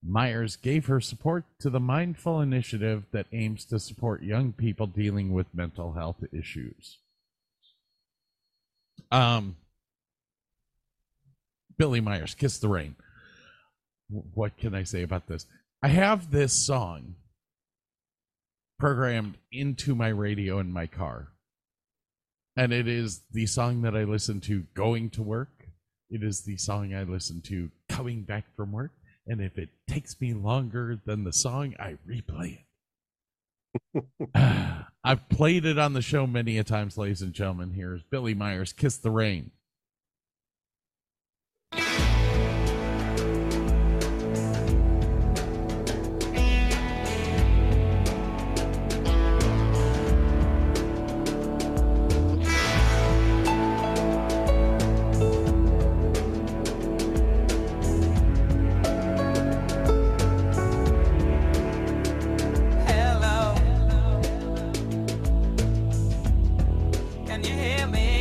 Myers gave her support to the Mindful Initiative that aims to support young people dealing with mental health issues. Um, Billie Myers, Kiss the Rain. What can I say about this? I have this song programmed into my radio in my car. And it is the song that I listen to going to work. It is the song I listen to coming back from work. And if it takes me longer than the song, I replay it. I've played it on the show many a times, ladies and gentlemen. Here's Billie Myers, Kiss the Rain. Yeah, me.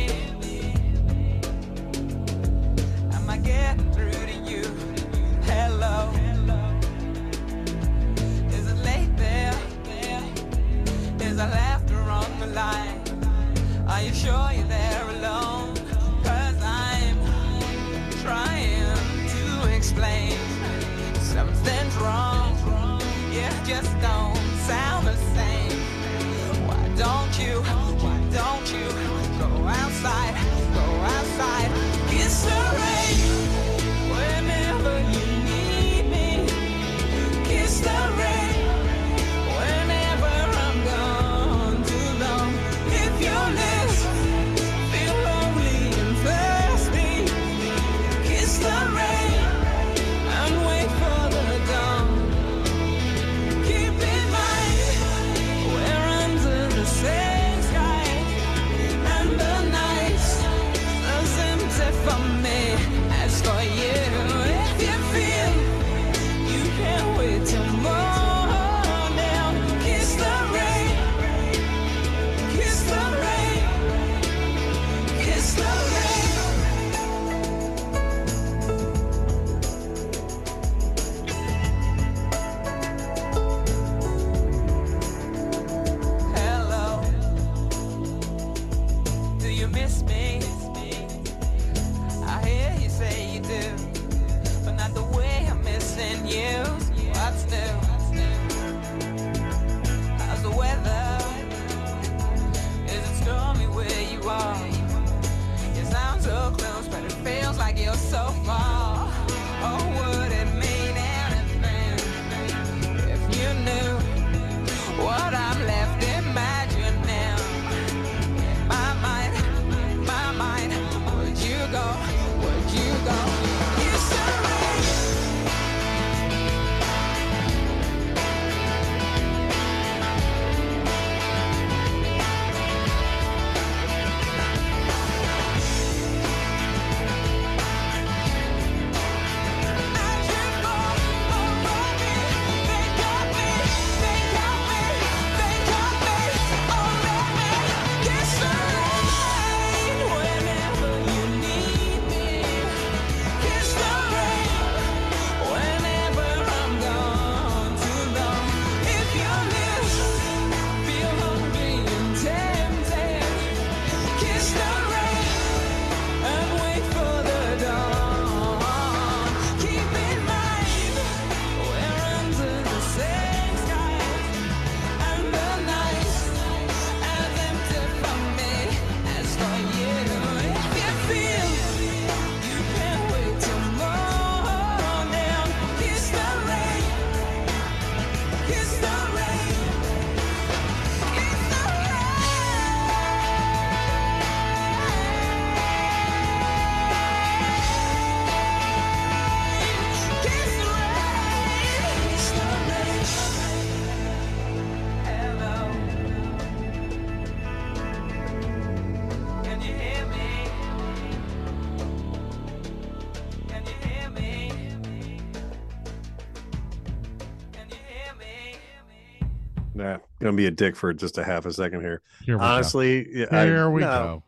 Gonna be a dick for just a half a second here. Here honestly, yeah, go. I- Here we no, go.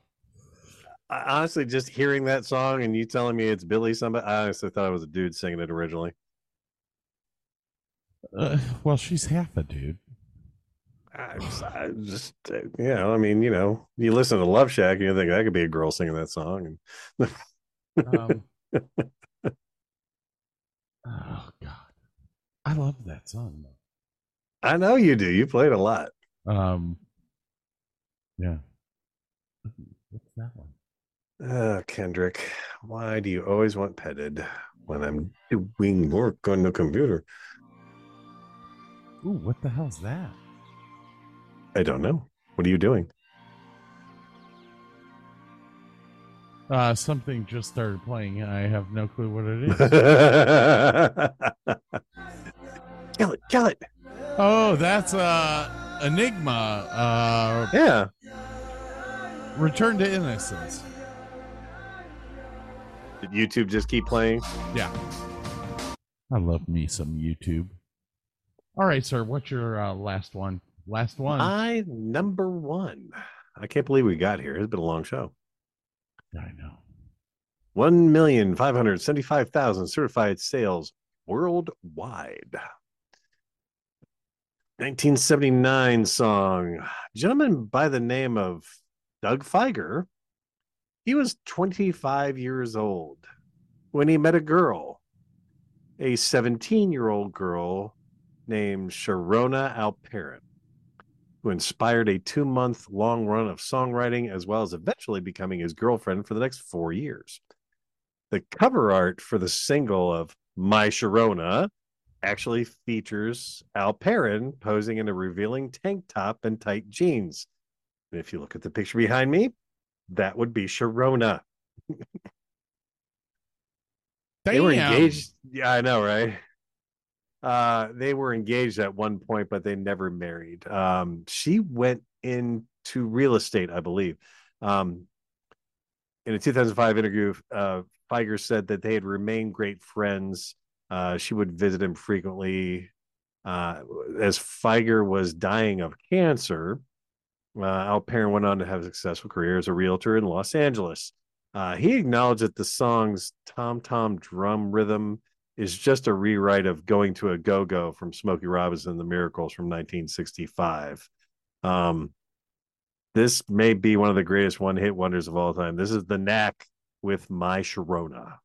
I, honestly, just hearing that song and you telling me it's Billy somebody, I honestly thought it was a dude singing it originally. Uh, well, she's half a dude. I just, I just uh, you know, I mean, you know, you listen to Love Shack and you think that could be a girl singing that song. And Um, oh God, I love that song. I know you do. You played a lot. Um, yeah. What's that one? Uh, Kendrick, why do you always want petted when I'm doing work on the computer? Ooh, what the hell's that? I don't know. What are you doing? Uh, something just started playing. I have no clue what it is. kill it, kill it. Oh, that's uh, Enigma. Uh, Yeah. Return to Innocence. Did YouTube just keep playing? Yeah. I love me some YouTube. All right, sir. What's your uh, last one? Last one. My number one. I can't believe we got here. It's been a long show. I know. One million five hundred seventy-five thousand certified sales worldwide. 1979 song. Gentleman by the name of Doug Fieger. He was 25 years old when he met a girl, a 17 year old girl named Sharona Alperin, who inspired a two month long run of songwriting as well as eventually becoming his girlfriend for the next four years. The cover art for the single of My Sharona actually features Alperin posing in a revealing tank top and tight jeans. And if you look at the picture behind me, that would be Sharona. They were engaged. Yeah, I know, right? Uh, they were engaged at one point, but they never married. Um, she went into real estate, I believe. Um, in a 2005 interview, uh, Fieger said that they had remained great friends. Uh, she would visit him frequently. Uh, as Fieger was dying of cancer, uh, Alperin went on to have a successful career as a realtor in Los Angeles. Uh, he acknowledged that the song's tom tom drum rhythm is just a rewrite of Going to a Go Go from Smokey Robinson and the Miracles from 1965. Um, this may be one of the greatest one hit wonders of all time. This is The Knack with My Sharona.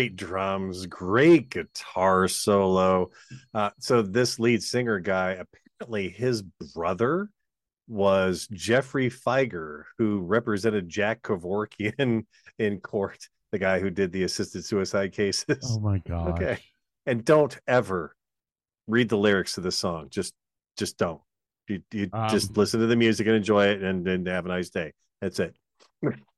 Great drums, great guitar solo. Uh, so this lead singer guy, apparently his brother was Geoffrey Fieger, who represented Jack Kevorkian in court, the guy who did the assisted suicide cases. Oh my god. Okay. And don't ever read the lyrics to the song. Just just don't. You, you just Um, listen to the music and enjoy it and, and have a nice day. That's it.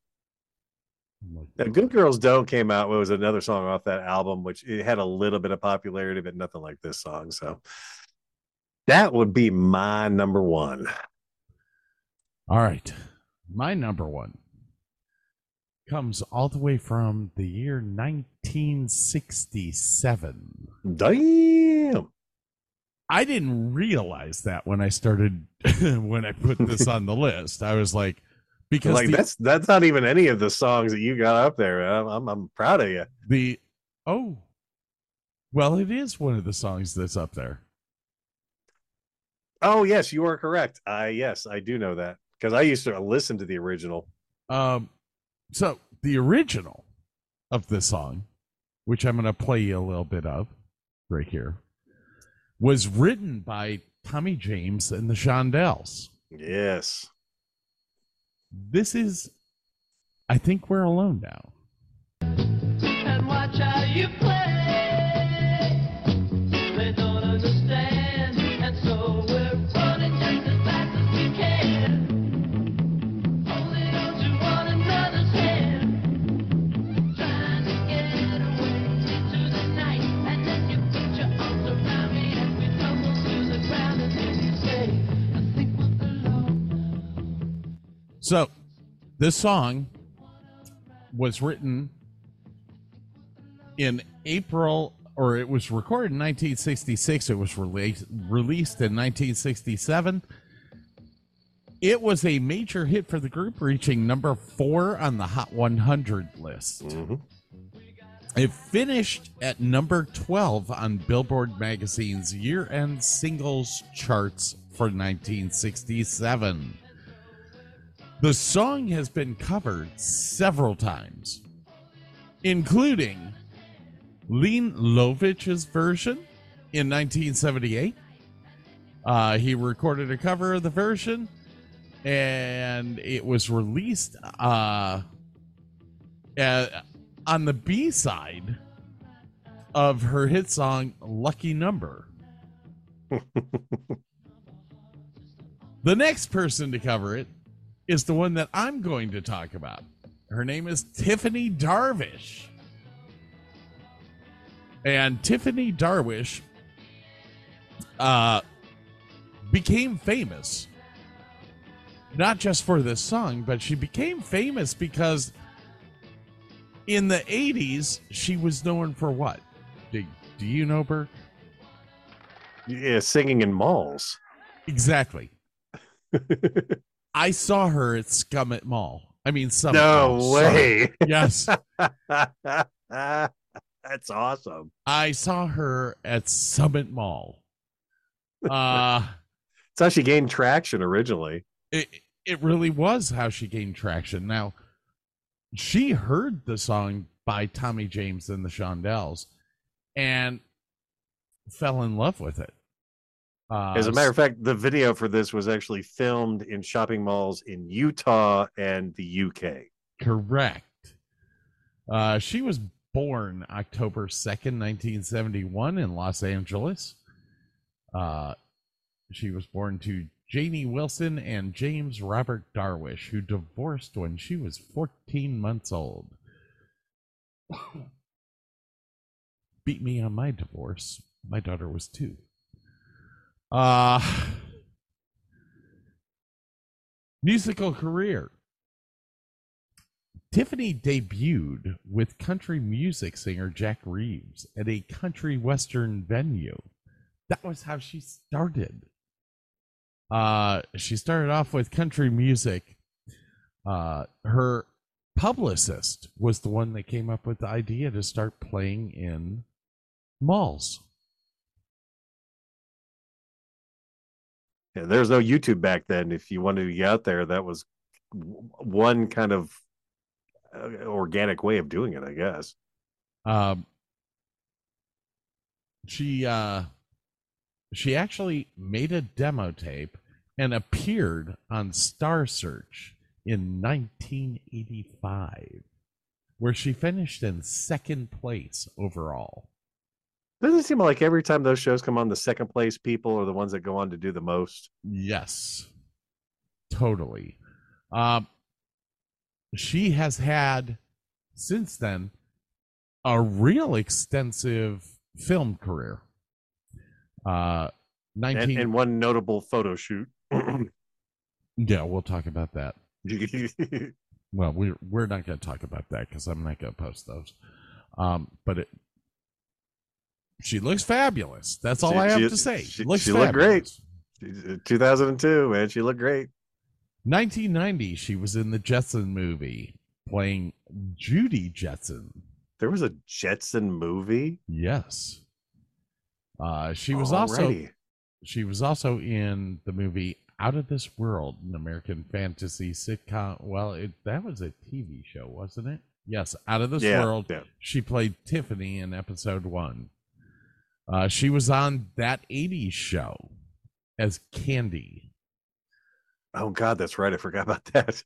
Now, Good Girls Don't came out. It was another song off that album, which it had a little bit of popularity, but nothing like this song. So that would be my number one. All right. My number one comes all the way from the year 1967. Damn. I didn't realize that when I started when I put this on the list. I was like, because like the, that's that's not even any of the songs that you got up there. I'm I'm, I'm proud of you. the oh, well, it is one of the songs that's up there. Oh yes, you are correct. I yes, I do know that because I used to listen to the original. Um, so the original of this song, which I'm going to play you a little bit of right here, was written by Tommy James and the Shondells. Yes. This is, I think we're alone now. So, this song was written in April, or it was recorded in 1966. It was released released in 1967. It was a major hit for the group, reaching number four on the Hot 100 list. Mhm. It finished at number 12 on Billboard Magazine's year end singles charts for 1967. The song has been covered several times, including Lene Lovich's version in 1978. Uh, he recorded a cover of the version, and it was released uh, uh, on the B side of her hit song Lucky Number. the next person to cover it is the one that I'm going to talk about. Her name is Tiffany Darwish. And Tiffany Darwish uh, became famous not just for this song, but she became famous because in the 80s, she was known for what? Do, do you know, Bert? Yeah, singing in malls. Exactly. I saw her at Scummit Mall. I mean, Summit no Mall, sorry. way. Yes. That's awesome. I saw her at Summit Mall. Uh It's how she gained traction originally. it it really was how she gained traction. Now, she heard the song by Tommy James and the Shondells and fell in love with it. Uh, As a matter of fact, the video for this was actually filmed in shopping malls in Utah and the UK. Correct. Uh, she was born October 2nd, 1971, in Los Angeles. Uh, she was born to Janie Wilson and James Robert Darwish, who divorced when she was 14 months old. Beat me on my divorce. My daughter was two. Uh, musical career. Tiffany debuted with country music singer Jack Reeves at a country western venue. That was how she started. Uh, she started off with country music. Uh, her publicist was the one that came up with the idea to start playing in malls. Yeah, there's no YouTube back then. If you wanted to get out there, that was one kind of uh, organic way of doing it, I guess. Um, she uh, she actually made a demo tape and appeared on Star Search in 1985, where she finished in second place overall. Doesn't it seem like every time those shows come on, the second place people are the ones that go on to do the most? Yes, totally. Um, she has had since then a real extensive film career. Uh, And, nineteen. and one notable photo shoot. yeah, we'll talk about that. Well, we're we're not going to talk about that because I'm not going to post those. Um, but it, she looks fabulous. That's all She- I have she- to say. she- looks she looked great. 2002, man, she looked great. 1990, she was in the Jetson movie playing Judy Jetson. There was a Jetson movie. Yes. Uh, she was also she was also in the movie Out of This World, an American fantasy sitcom. Well, it that was a TV show, wasn't it? Yes, Out of This Yeah, World. yeah. She played Tiffany in episode one. Uh, she was on that 80s show as Candy. Oh God, that's right. I forgot about that.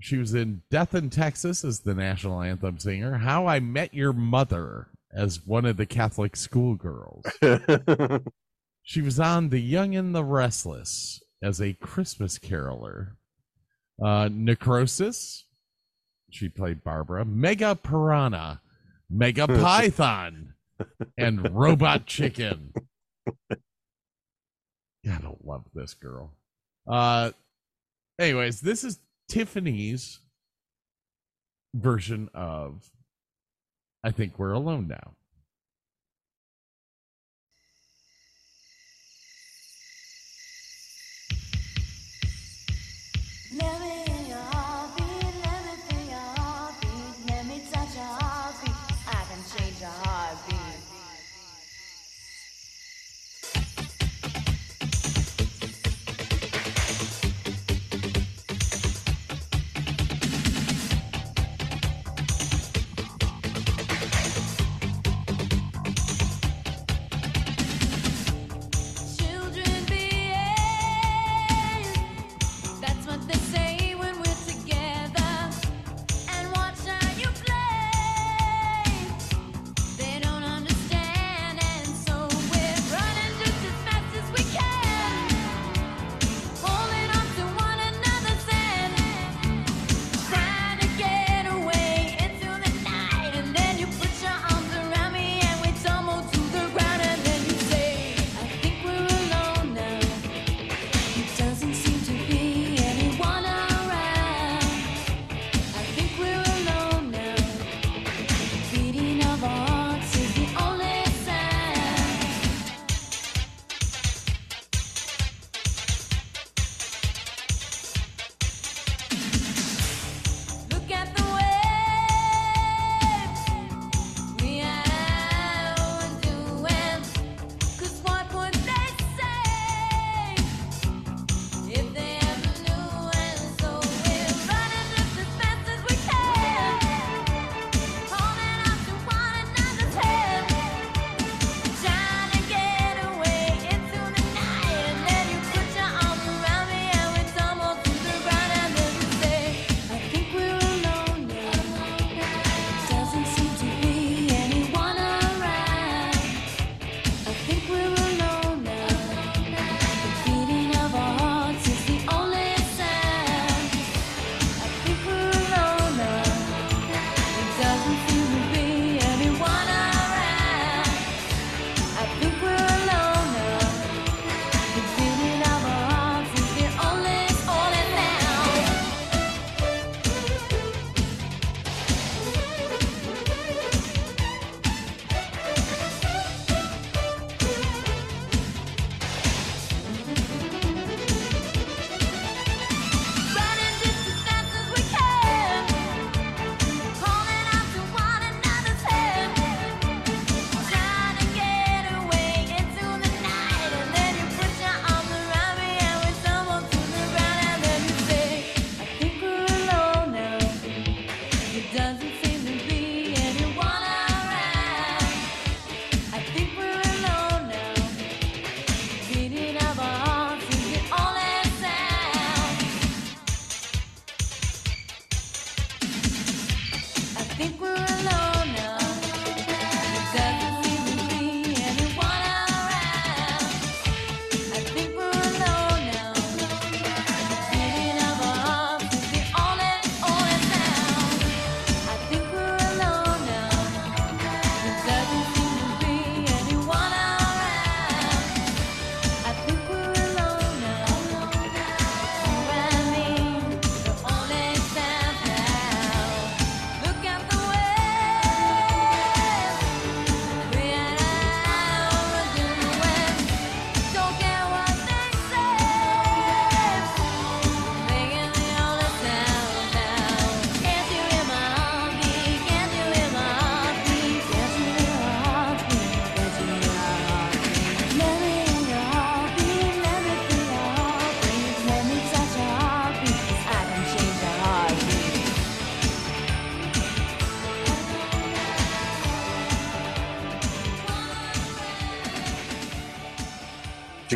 She was in Death in Texas as the national anthem singer. How I Met Your Mother as one of the Catholic schoolgirls. She was on The Young and the Restless as a Christmas caroler. Uh, Necrosis, she played Barbara. Mega Piranha, Mega Python, and Robot Chicken. I don't love this girl. Uh, anyways, this is Tiffany's version of I Think We're Alone Now.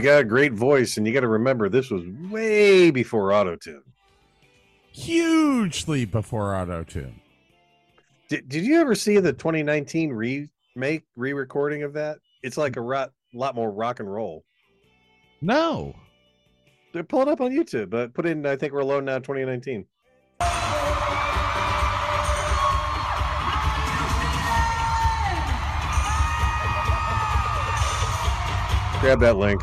Got a great voice, and you got to remember this was way before auto tune. Hugely before auto tune. Did, did you ever see the 2019 remake, re recording of that? It's like a rot, lot more rock and roll. No. They pull it up on YouTube, but put in, I think we're alone now 2019. Grab that link.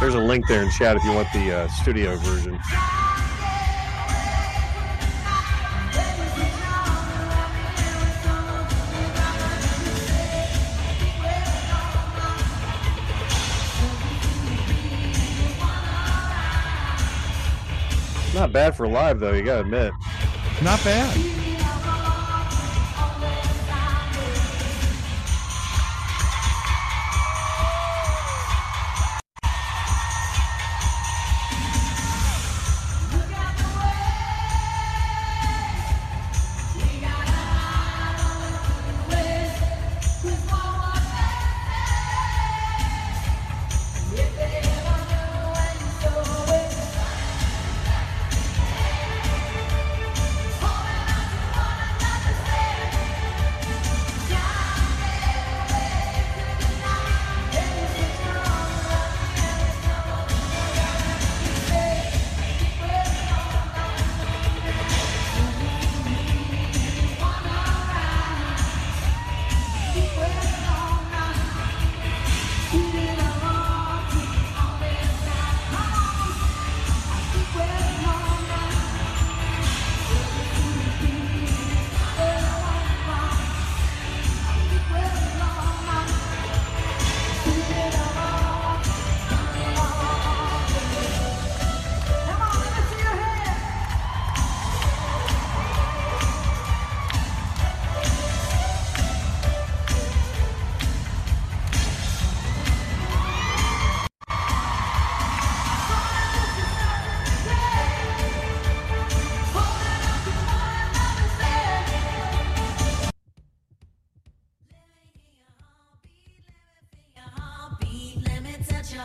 There's a link there in chat if you want the uh, studio version. Not bad for live though, you gotta admit. Not bad.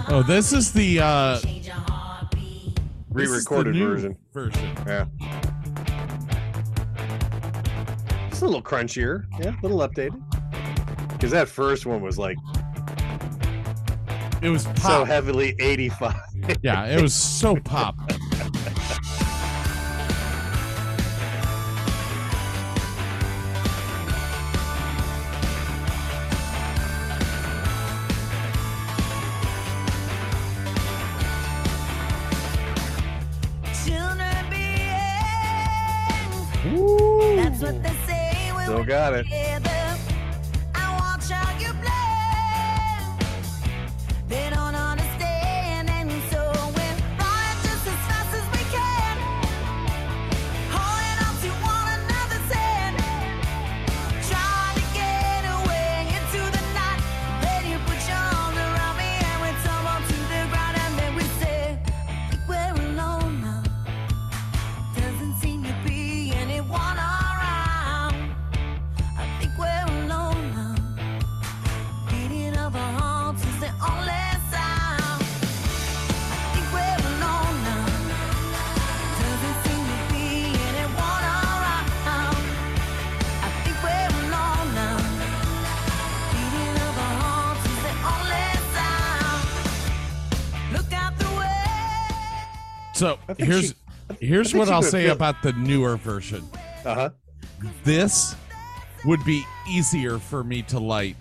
Oh, this is the uh this is the Re-recorded version. Version. Yeah. It's a little crunchier. Yeah, a little updated. Because that first one was like It was so heavily 85. yeah, it was so pop. Say when here's she- here's what I'll say about the newer version. Uh huh. This would be easier for me to light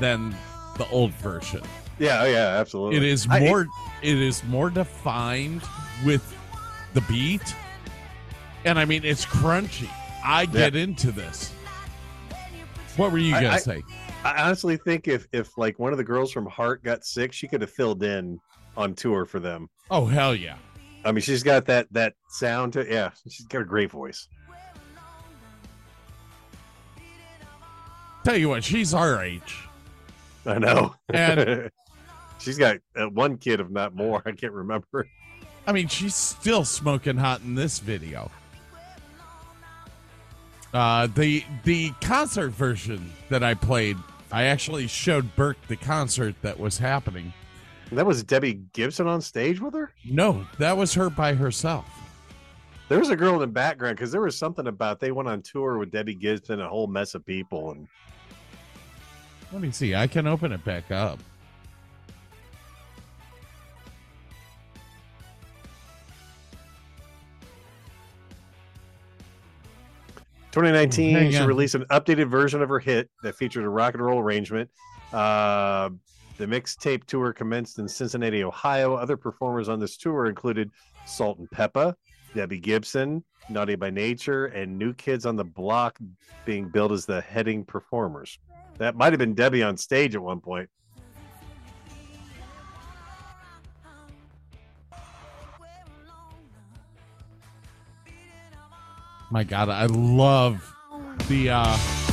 than the old version. Yeah, oh, yeah, absolutely. It is I- more it is more defined with the beat. And I mean it's crunchy. I get into this. What were you I- gonna I- say? I honestly think if if like one of the girls from Heart got sick, she could have filled in on tour for them. Oh hell yeah. I mean, she's got that that sound to yeah. She's got a great voice. Tell you what, she's our age. I know. And- she's got uh, one kid, if not more. I can't remember. I mean, she's still smoking hot in this video. Uh, the the concert version that I played, I actually showed Burke the concert that was happening. That was Debbie Gibson on stage with her. No, that was her by herself. There was a girl in the background because there was something about they went on tour with Debbie Gibson, a whole mess of people, and Let me see. I can open it back up. 2019, she on. released an updated version of her hit that featured a rock and roll arrangement. Uh, the mixtape tour commenced in Cincinnati, Ohio. Other performers on this tour included Salt and Pepa, Debbie Gibson, Naughty by Nature, and New Kids on the Block being billed as the heading performers. That might have been Debbie on stage at one point. My God, I love the uh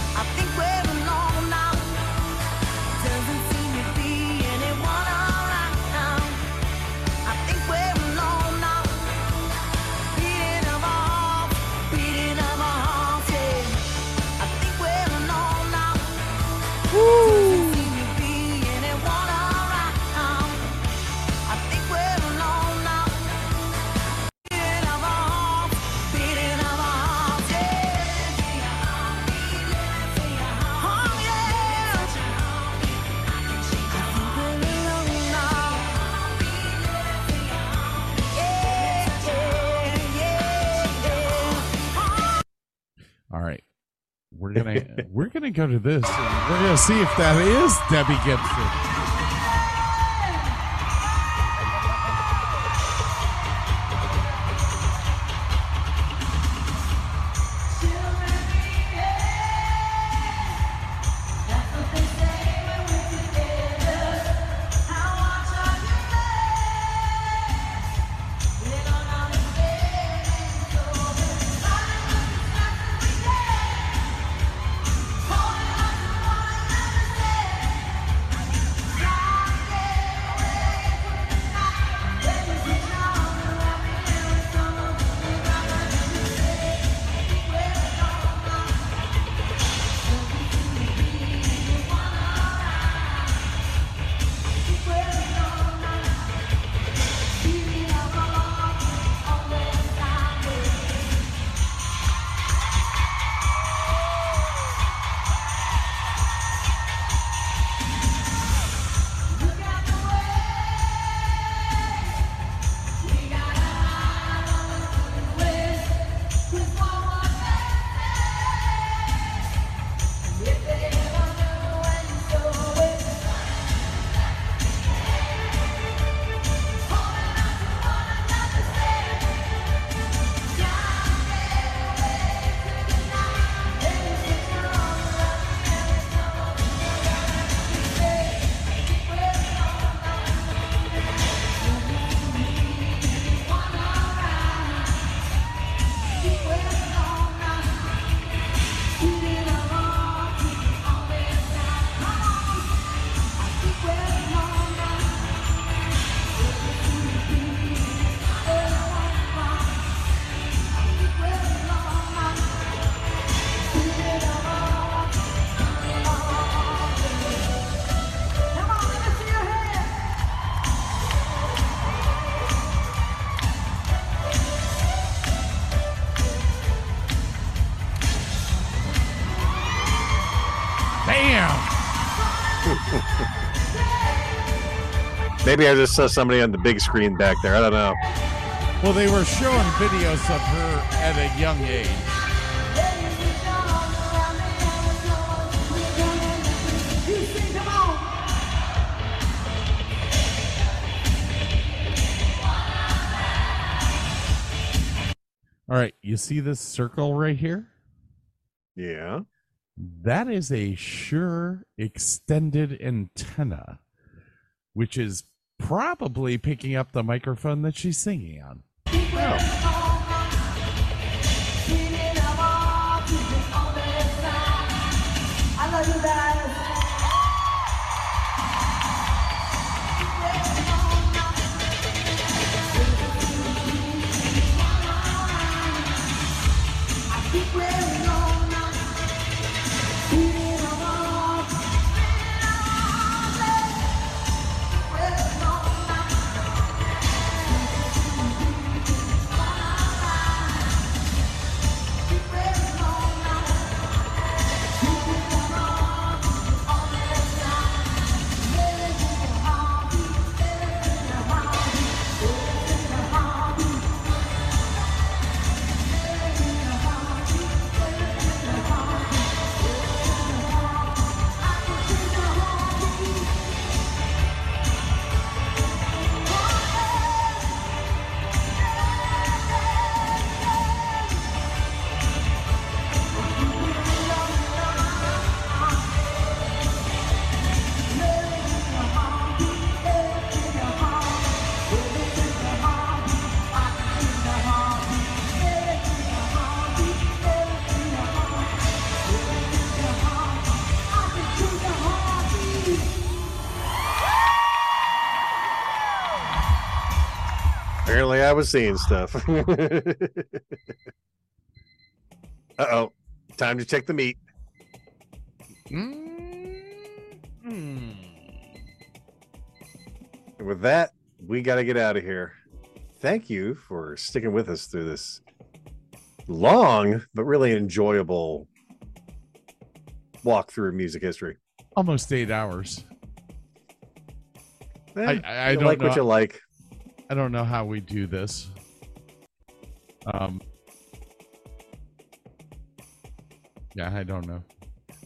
We're gonna we're gonna go to this and we're gonna see if that is Debbie Gibson. Maybe I just saw somebody on the big screen back there. I don't know. Well, they were showing videos of her at a young age. All right, you see this circle right here? Yeah. That is a Shure extended antenna, which is probably picking up the microphone that she's singing on. I was seeing stuff. uh oh. Time to check the meat. Mm-hmm. And with that, we got to get out of here. Thank you for sticking with us through this long but really enjoyable walk through music history. Almost eight hours. Eh, I, I, I don't like know. what you like. I don't know how we do this. Um. Yeah, I don't know.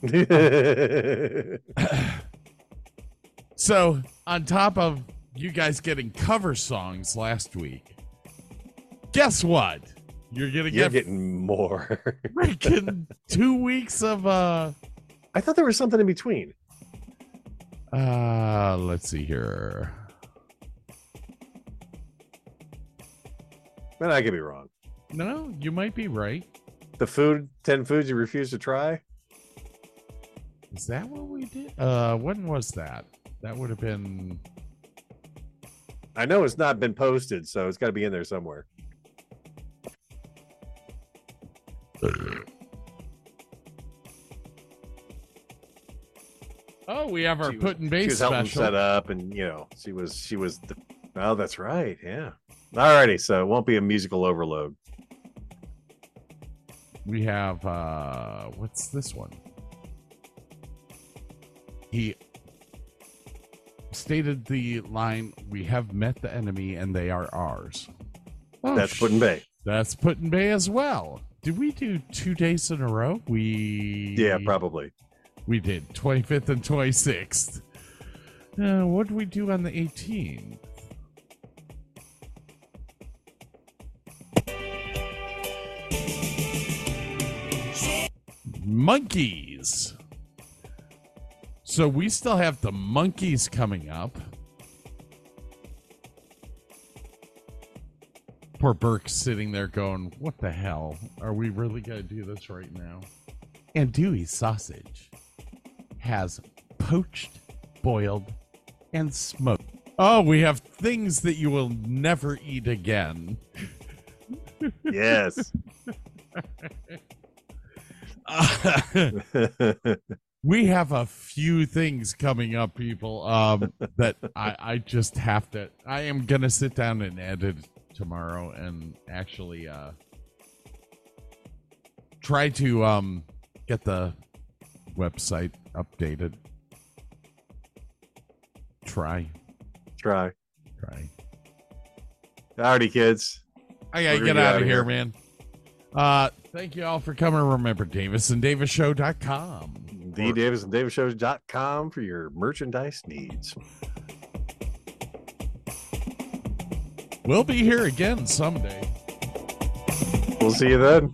So, on top of you guys getting cover songs last week, guess what? You're gonna You're get getting more. freaking two weeks of uh I thought there was something in between. uh let's see here. Man, I could be wrong. No, you might be right. The food, 10 foods you refuse to try. Is that what we did? Uh when was that? That would have been I know it's not been posted, so it's got to be in there somewhere. Oh, we have our She was- put and She base was helping special. set up, and you know, she was she was. The, oh, that's right. Yeah. Alrighty, so it won't be a musical overload. We have uh what's this one? He stated the line, "We have met the enemy, and they are ours." Oh, That's Put-in-Bay. That's Put-in-Bay as well. Did we do two days in a row? We Yeah, probably. We did 25th and 26th. Uh, what did we do on the 18th? Monkeys. So we still have the monkeys coming up. Poor Burke sitting there going, What the hell? Are we really going to do this right now? And Dewey's sausage has poached, boiled, and smoked. Oh, we have things that you will never eat again. Yes. we have a few things coming up, people. Um, that I, I just have to. I am gonna sit down and edit tomorrow and actually uh try to um get the website updated. Try, Try. try. Alrighty, kids. I gotta We're get gonna out of here, man. Uh, thank you all for coming. Remember, Davis and DavisandDavisShow.com. The Davis and Davis Shows.com for your merchandise needs. We'll be here again someday. We'll see you then.